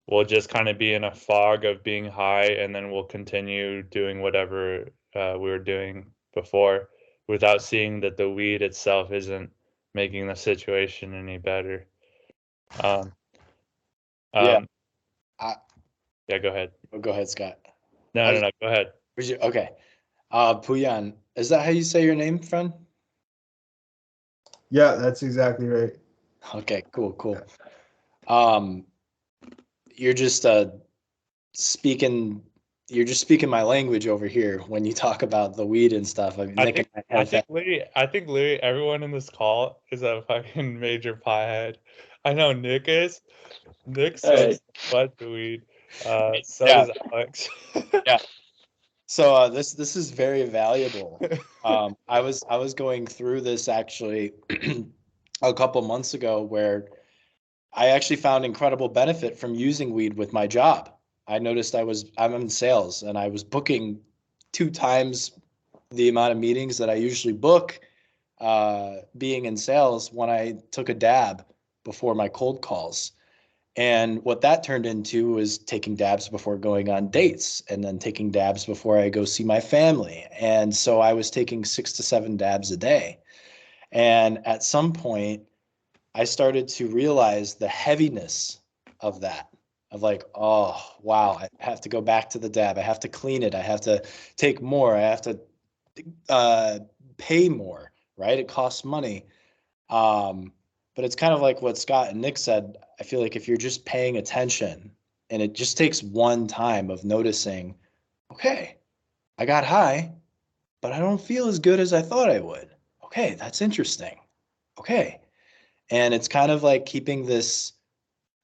We'll just kind of be in a fog of being high, and then we'll continue doing whatever uh, we were doing before without seeing that the weed itself isn't making the situation any better. Um, Yeah. um, I- yeah, go ahead. Oh, go ahead, Scott. No, I no, no, go ahead. Where's your, okay. Uh, Puyan, is that how you say your name, friend? Yeah, that's exactly right. Okay, cool, cool. Um, you're just uh speaking. You're just speaking my language over here when you talk about the weed and stuff. I mean, I think and I think that- literally, I think literally everyone in this call is a fucking major piehead. I know Nick is. Nick says what the weed. Uh, so Yeah. does Alex. yeah. So uh, this this is very valuable. um, I was I was going through this actually a couple months ago where I actually found incredible benefit from using weed with my job. I noticed I was I'm in sales and I was booking two times the amount of meetings that I usually book uh, being in sales when I took a dab before my cold calls. And what that turned into was taking dabs before going on dates and then taking dabs before I go see my family. And so I was taking six to seven dabs a day. And at some point, I started to realize the heaviness of that. Of like, oh, wow, I have to go back to the dab. I have to clean it. I have to take more. I have to uh, pay more, right? It costs money. Um, but it's kind of like what Scott and Nick said. I feel like if you're just paying attention and it just takes one time of noticing, okay, I got high, but I don't feel as good as I thought I would. Okay, that's interesting. Okay. And it's kind of like keeping this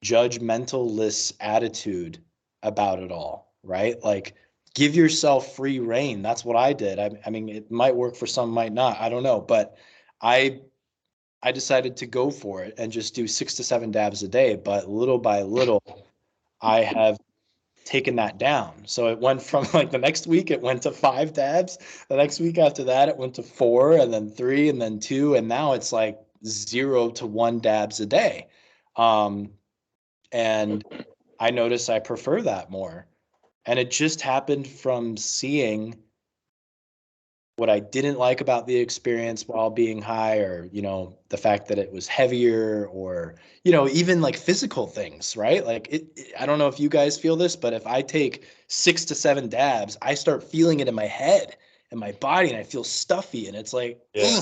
judgmental-less attitude about it all, right? Like give yourself free reign. That's what I did. I, I mean, it might work for some, might not. I don't know, but I I decided to go for it and just do six to seven dabs a day. But little by little, I have taken that down. So it went from like the next week, it went to five dabs. The next week after that, it went to four and then three and then two. And now it's like zero to one dabs a day. Um, and I notice I prefer that more. And it just happened from seeing what I didn't like about the experience while being high, or, you know, the fact that it was heavier, or, you know, even like physical things, right? Like, it, it- I don't know if you guys feel this, but if I take six to seven dabs, I start feeling it in my head and my body, and I feel stuffy, and it's like, Yeah.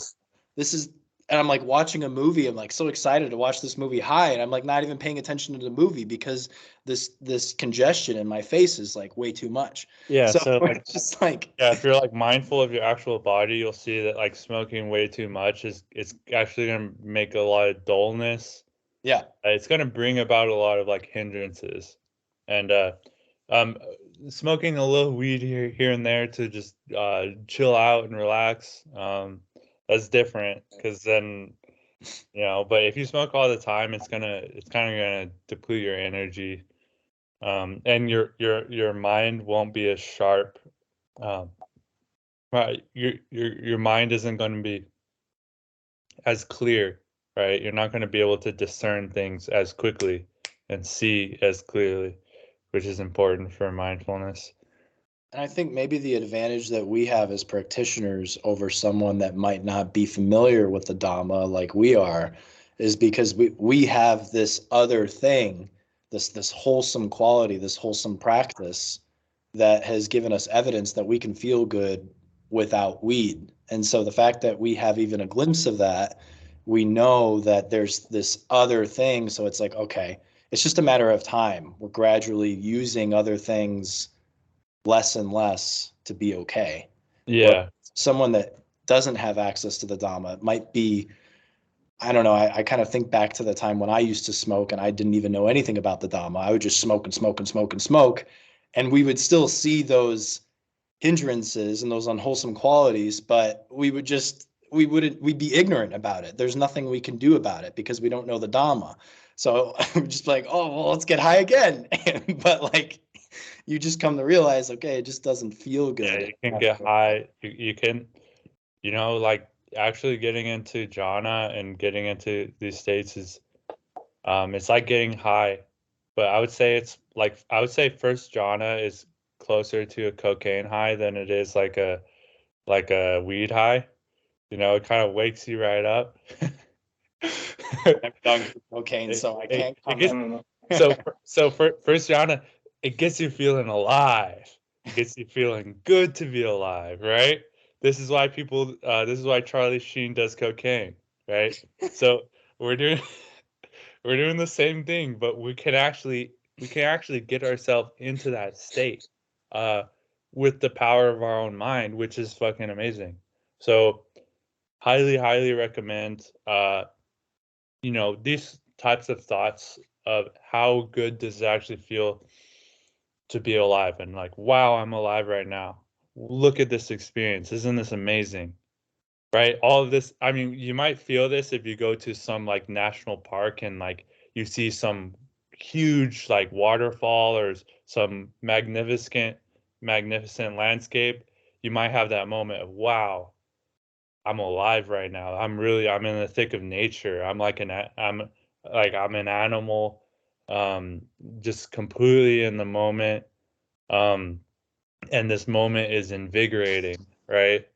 This is and I'm like watching a movie. I'm like so excited to watch this movie high, and I'm like not even paying attention to the movie because this this congestion in my face is like way too much. Yeah. so So, like, just like yeah, if you're like mindful of your actual body, you'll see that like smoking way too much is it's actually gonna make a lot of dullness. yeah, Uh, It's gonna bring about a lot of like hindrances, and uh, um, smoking a little weed here here and there to just uh chill out and relax. Um, that's different because then you know. But if you smoke all the time, it's gonna it's kind of gonna deplete your energy, um, and your your your mind won't be as sharp. Um, right, your your your mind isn't going to be as clear, right? You're not going to be able to discern things as quickly and see as clearly, which is important for mindfulness. And I think maybe the advantage that we have as practitioners over someone that might not be familiar with the Dhamma like we are, is because we we have this other thing, this this wholesome quality, this wholesome practice that has given us evidence that we can feel good without weed. And so the fact that we have even a glimpse of that, we know that there's this other thing. So it's like, okay, it's just a matter of time. We're gradually using other things less and less to be okay. Yeah, Someone that doesn't have access to the Dhamma might be, I don't know, I, I kind of think back to the time when I used to smoke and I didn't even know anything about the Dhamma. I would just smoke and smoke and smoke and smoke. And we would still see those hindrances and those unwholesome qualities, but we would just, we wouldn't, we'd be ignorant about it. There's nothing we can do about it because we don't know the Dhamma. So I'm just like, oh, well, let's get high again. but like, you just come to realize, okay, it just doesn't feel good. yeah, good. you can get high. You, you can, you know, like actually getting into jhana and getting into these states is, um, it's like getting high, but I would say it's like I would say first jhana is closer to a cocaine high than it is like a like a weed high. You know, it kind of wakes you right up. I've done cocaine, so I can't it comment. gets- I don't know. so so for first jhana it gets you feeling alive. It gets you feeling good to be alive right? This is why people uh, this is why charlie sheen does cocaine right? So we're doing we're doing the same thing but we can actually we can actually get ourselves into that state uh, with the power of our own mind which is fucking amazing. So highly highly recommend uh you know these types of thoughts of how good does it actually feel to be alive and like wow i'm alive right now. Look at this experience. Isn't this amazing? Right? All of this i mean you might feel this if you go to some like national park and like you see some huge like waterfall or some magnificent magnificent landscape you might have that moment of wow i'm alive right now. I'm really i'm in the thick of nature. I'm like an I'm like i'm an animal um just completely in the moment um and this moment is invigorating right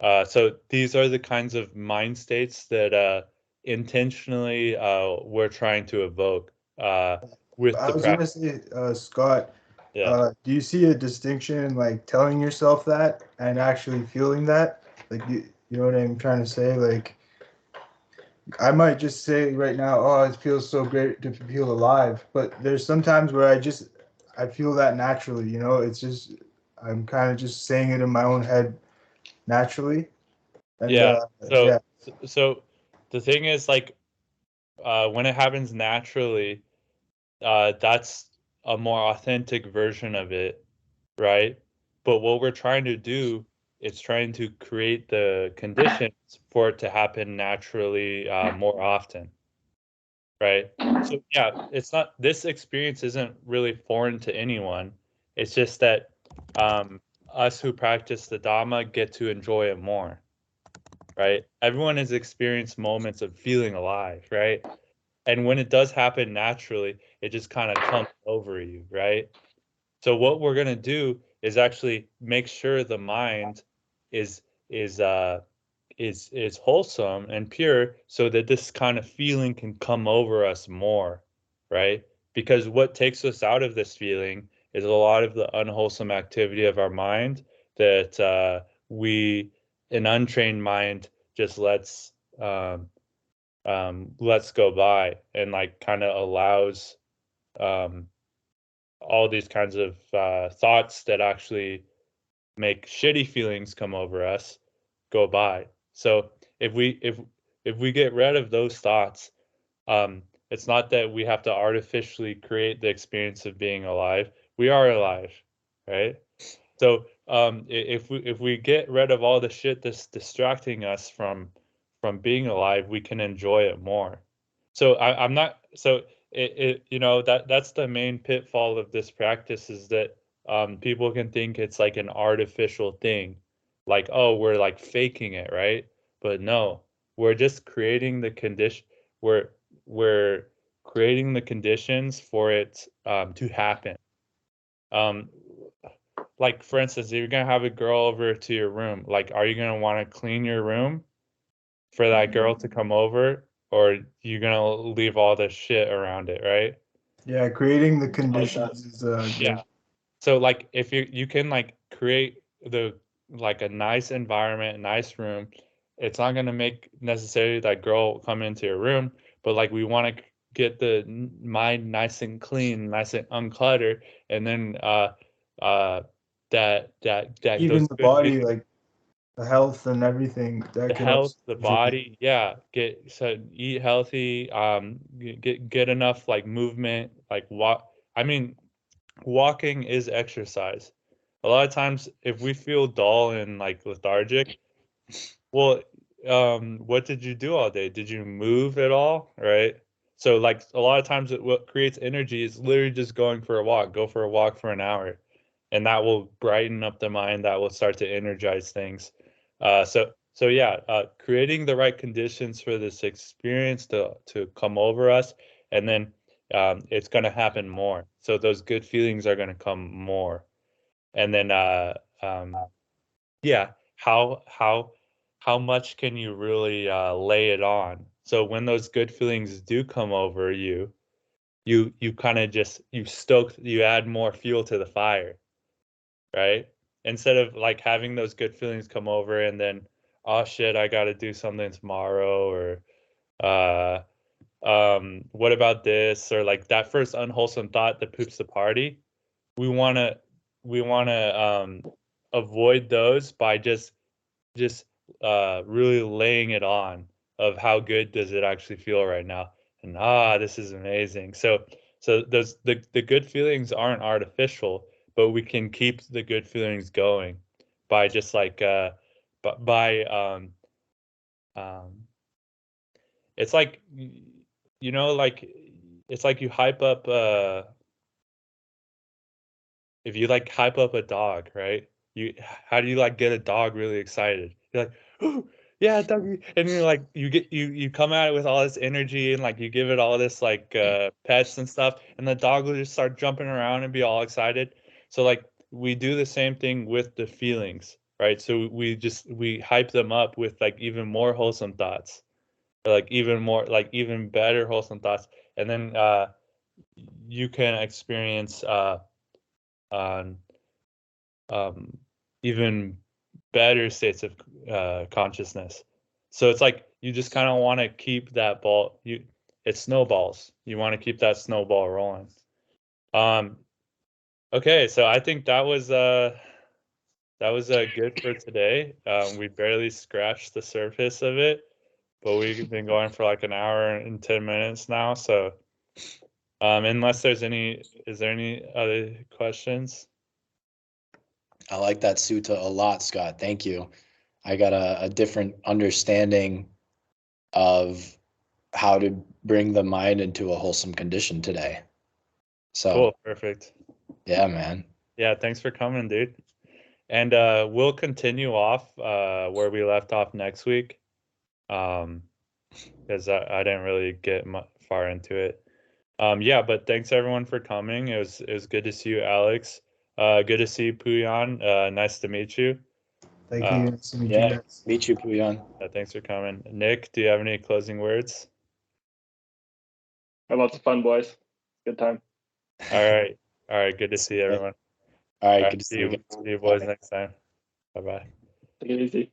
uh so these are the kinds of mind states that uh intentionally uh we're trying to evoke uh with I the was gonna say, uh, Scott, yeah uh, do you see a distinction in like telling yourself that and actually feeling that? Like, you, you know what I'm trying to say? Like, I might just say right now, oh, it feels so great to feel alive. But there's sometimes where I just, I feel that naturally, you know, it's just, I'm kind of just saying it in my own head naturally. And, Yeah, uh, So, yeah, so, so the thing is, like, uh, when it happens naturally, uh, that's a more authentic version of it, right? But what we're trying to do is trying to create the conditions for it to happen naturally uh, more often, right? So yeah, it's not this experience isn't really foreign to anyone. It's just that um, us who practice the Dhamma get to enjoy it more right? Everyone has experienced moments of feeling alive, right? And when it does happen naturally, it just kind of comes over you, right? So what we're gonna do is actually make sure the mind is is uh is is wholesome and pure so that this kind of feeling can come over us more, right? Because what takes us out of this feeling is a lot of the unwholesome activity of our mind that uh, we an untrained mind just lets um, um, lets go by and like kind of allows um, all these kinds of uh, thoughts that actually make shitty feelings come over us go by. So if we if if we get rid of those thoughts, um, it's not that we have to artificially create the experience of being alive. We are alive, right? So um, if we if we get rid of all the shit that's distracting us from from being alive, we can enjoy it more. So I, I'm not so it, it you know that that's the main pitfall of this practice is that um, people can think it's like an artificial thing, like oh we're like faking it, right? But no, we're just creating the condition. We're we're creating the conditions for it um, to happen. Um, like for instance, if you're gonna have a girl over to your room, like are you gonna want to clean your room for that girl to come over, or you're gonna leave all the shit around it, right? yeah, creating the conditions is uh. Yeah. So like if you you can like create the like a nice environment, nice room, it's not gonna make necessarily that girl come into your room, but like we want to get the mind nice and clean, nice and uncluttered, and then uh uh that that that even those the body, like the health and everything. That the can health, the body, yeah. Get so eat healthy, um, get get enough like movement, like walk. I mean, walking is exercise. A lot of times, if we feel dull and like lethargic, well, um, what did you do all day? Did you move at all? Right. So like a lot of times, it, what creates energy is literally just going for a walk. Go for a walk for an hour, and that will brighten up the mind. That will start to energize things. Uh, so so yeah, uh, creating the right conditions for this experience to to come over us, and then um, it's going to happen more. So those good feelings are going to come more, and then uh, um, yeah, how how how much can you really uh, lay it on? So when those good feelings do come over you, you you kind of just you stoke you add more fuel to the fire, right? Instead of like having those good feelings come over and then oh shit, I got to do something tomorrow or uh um what about this? or like that first unwholesome thought that poops the party we want to we want to um avoid those by just just uh really laying it on of how good does it actually feel right now? And ah this is amazing. So so those the, the good feelings aren't artificial but we can keep the good feelings going by just like uh b- by um um it's like you know like it's like you hype up uh if you like hype up a dog right? You how do you like get a dog really excited? You're like "Ooh, yeah doggy and you're like you get you you come at it with all this energy and like you give it all this like uh pets and stuff and the dog will just start jumping around and be all excited so like we do the same thing with the feelings right? So we just we hype them up with like even more wholesome thoughts like even more like even better wholesome thoughts. And then uh you can experience uh um, um even better states of uh consciousness. So it's like you just kind of want to keep that ball you it snowballs. You want to keep that snowball rolling. Um okay so i think that was uh that was uh, good for today. Um, we barely scratched the surface of it, but we've been going for like an hour and ten minutes now. So, um, unless there's any, is there any other questions? I like that sutta a lot, Scott. Thank you. I got a, a different understanding of how to bring the mind into a wholesome condition today. So Cool, perfect. Yeah, man. Yeah, thanks for coming, dude. And uh, we'll continue off uh, where we left off next week, um, because I, I didn't really get mu- far into it. Um, yeah, but thanks everyone for coming. It was it was good to see you, Alex. Uh, good to see you, Puyan. Uh, nice to meet you. Thank Uh, you. Nice to meet yeah. you. Meet you, Puyan. Uh, thanks for coming, Nick. Do you have any closing words? Had lots of fun, boys. Good time. All right, all right. Good to see everyone. All right, All good to see see you, you. see you boys Bye. next time. Bye bye. Take it easy.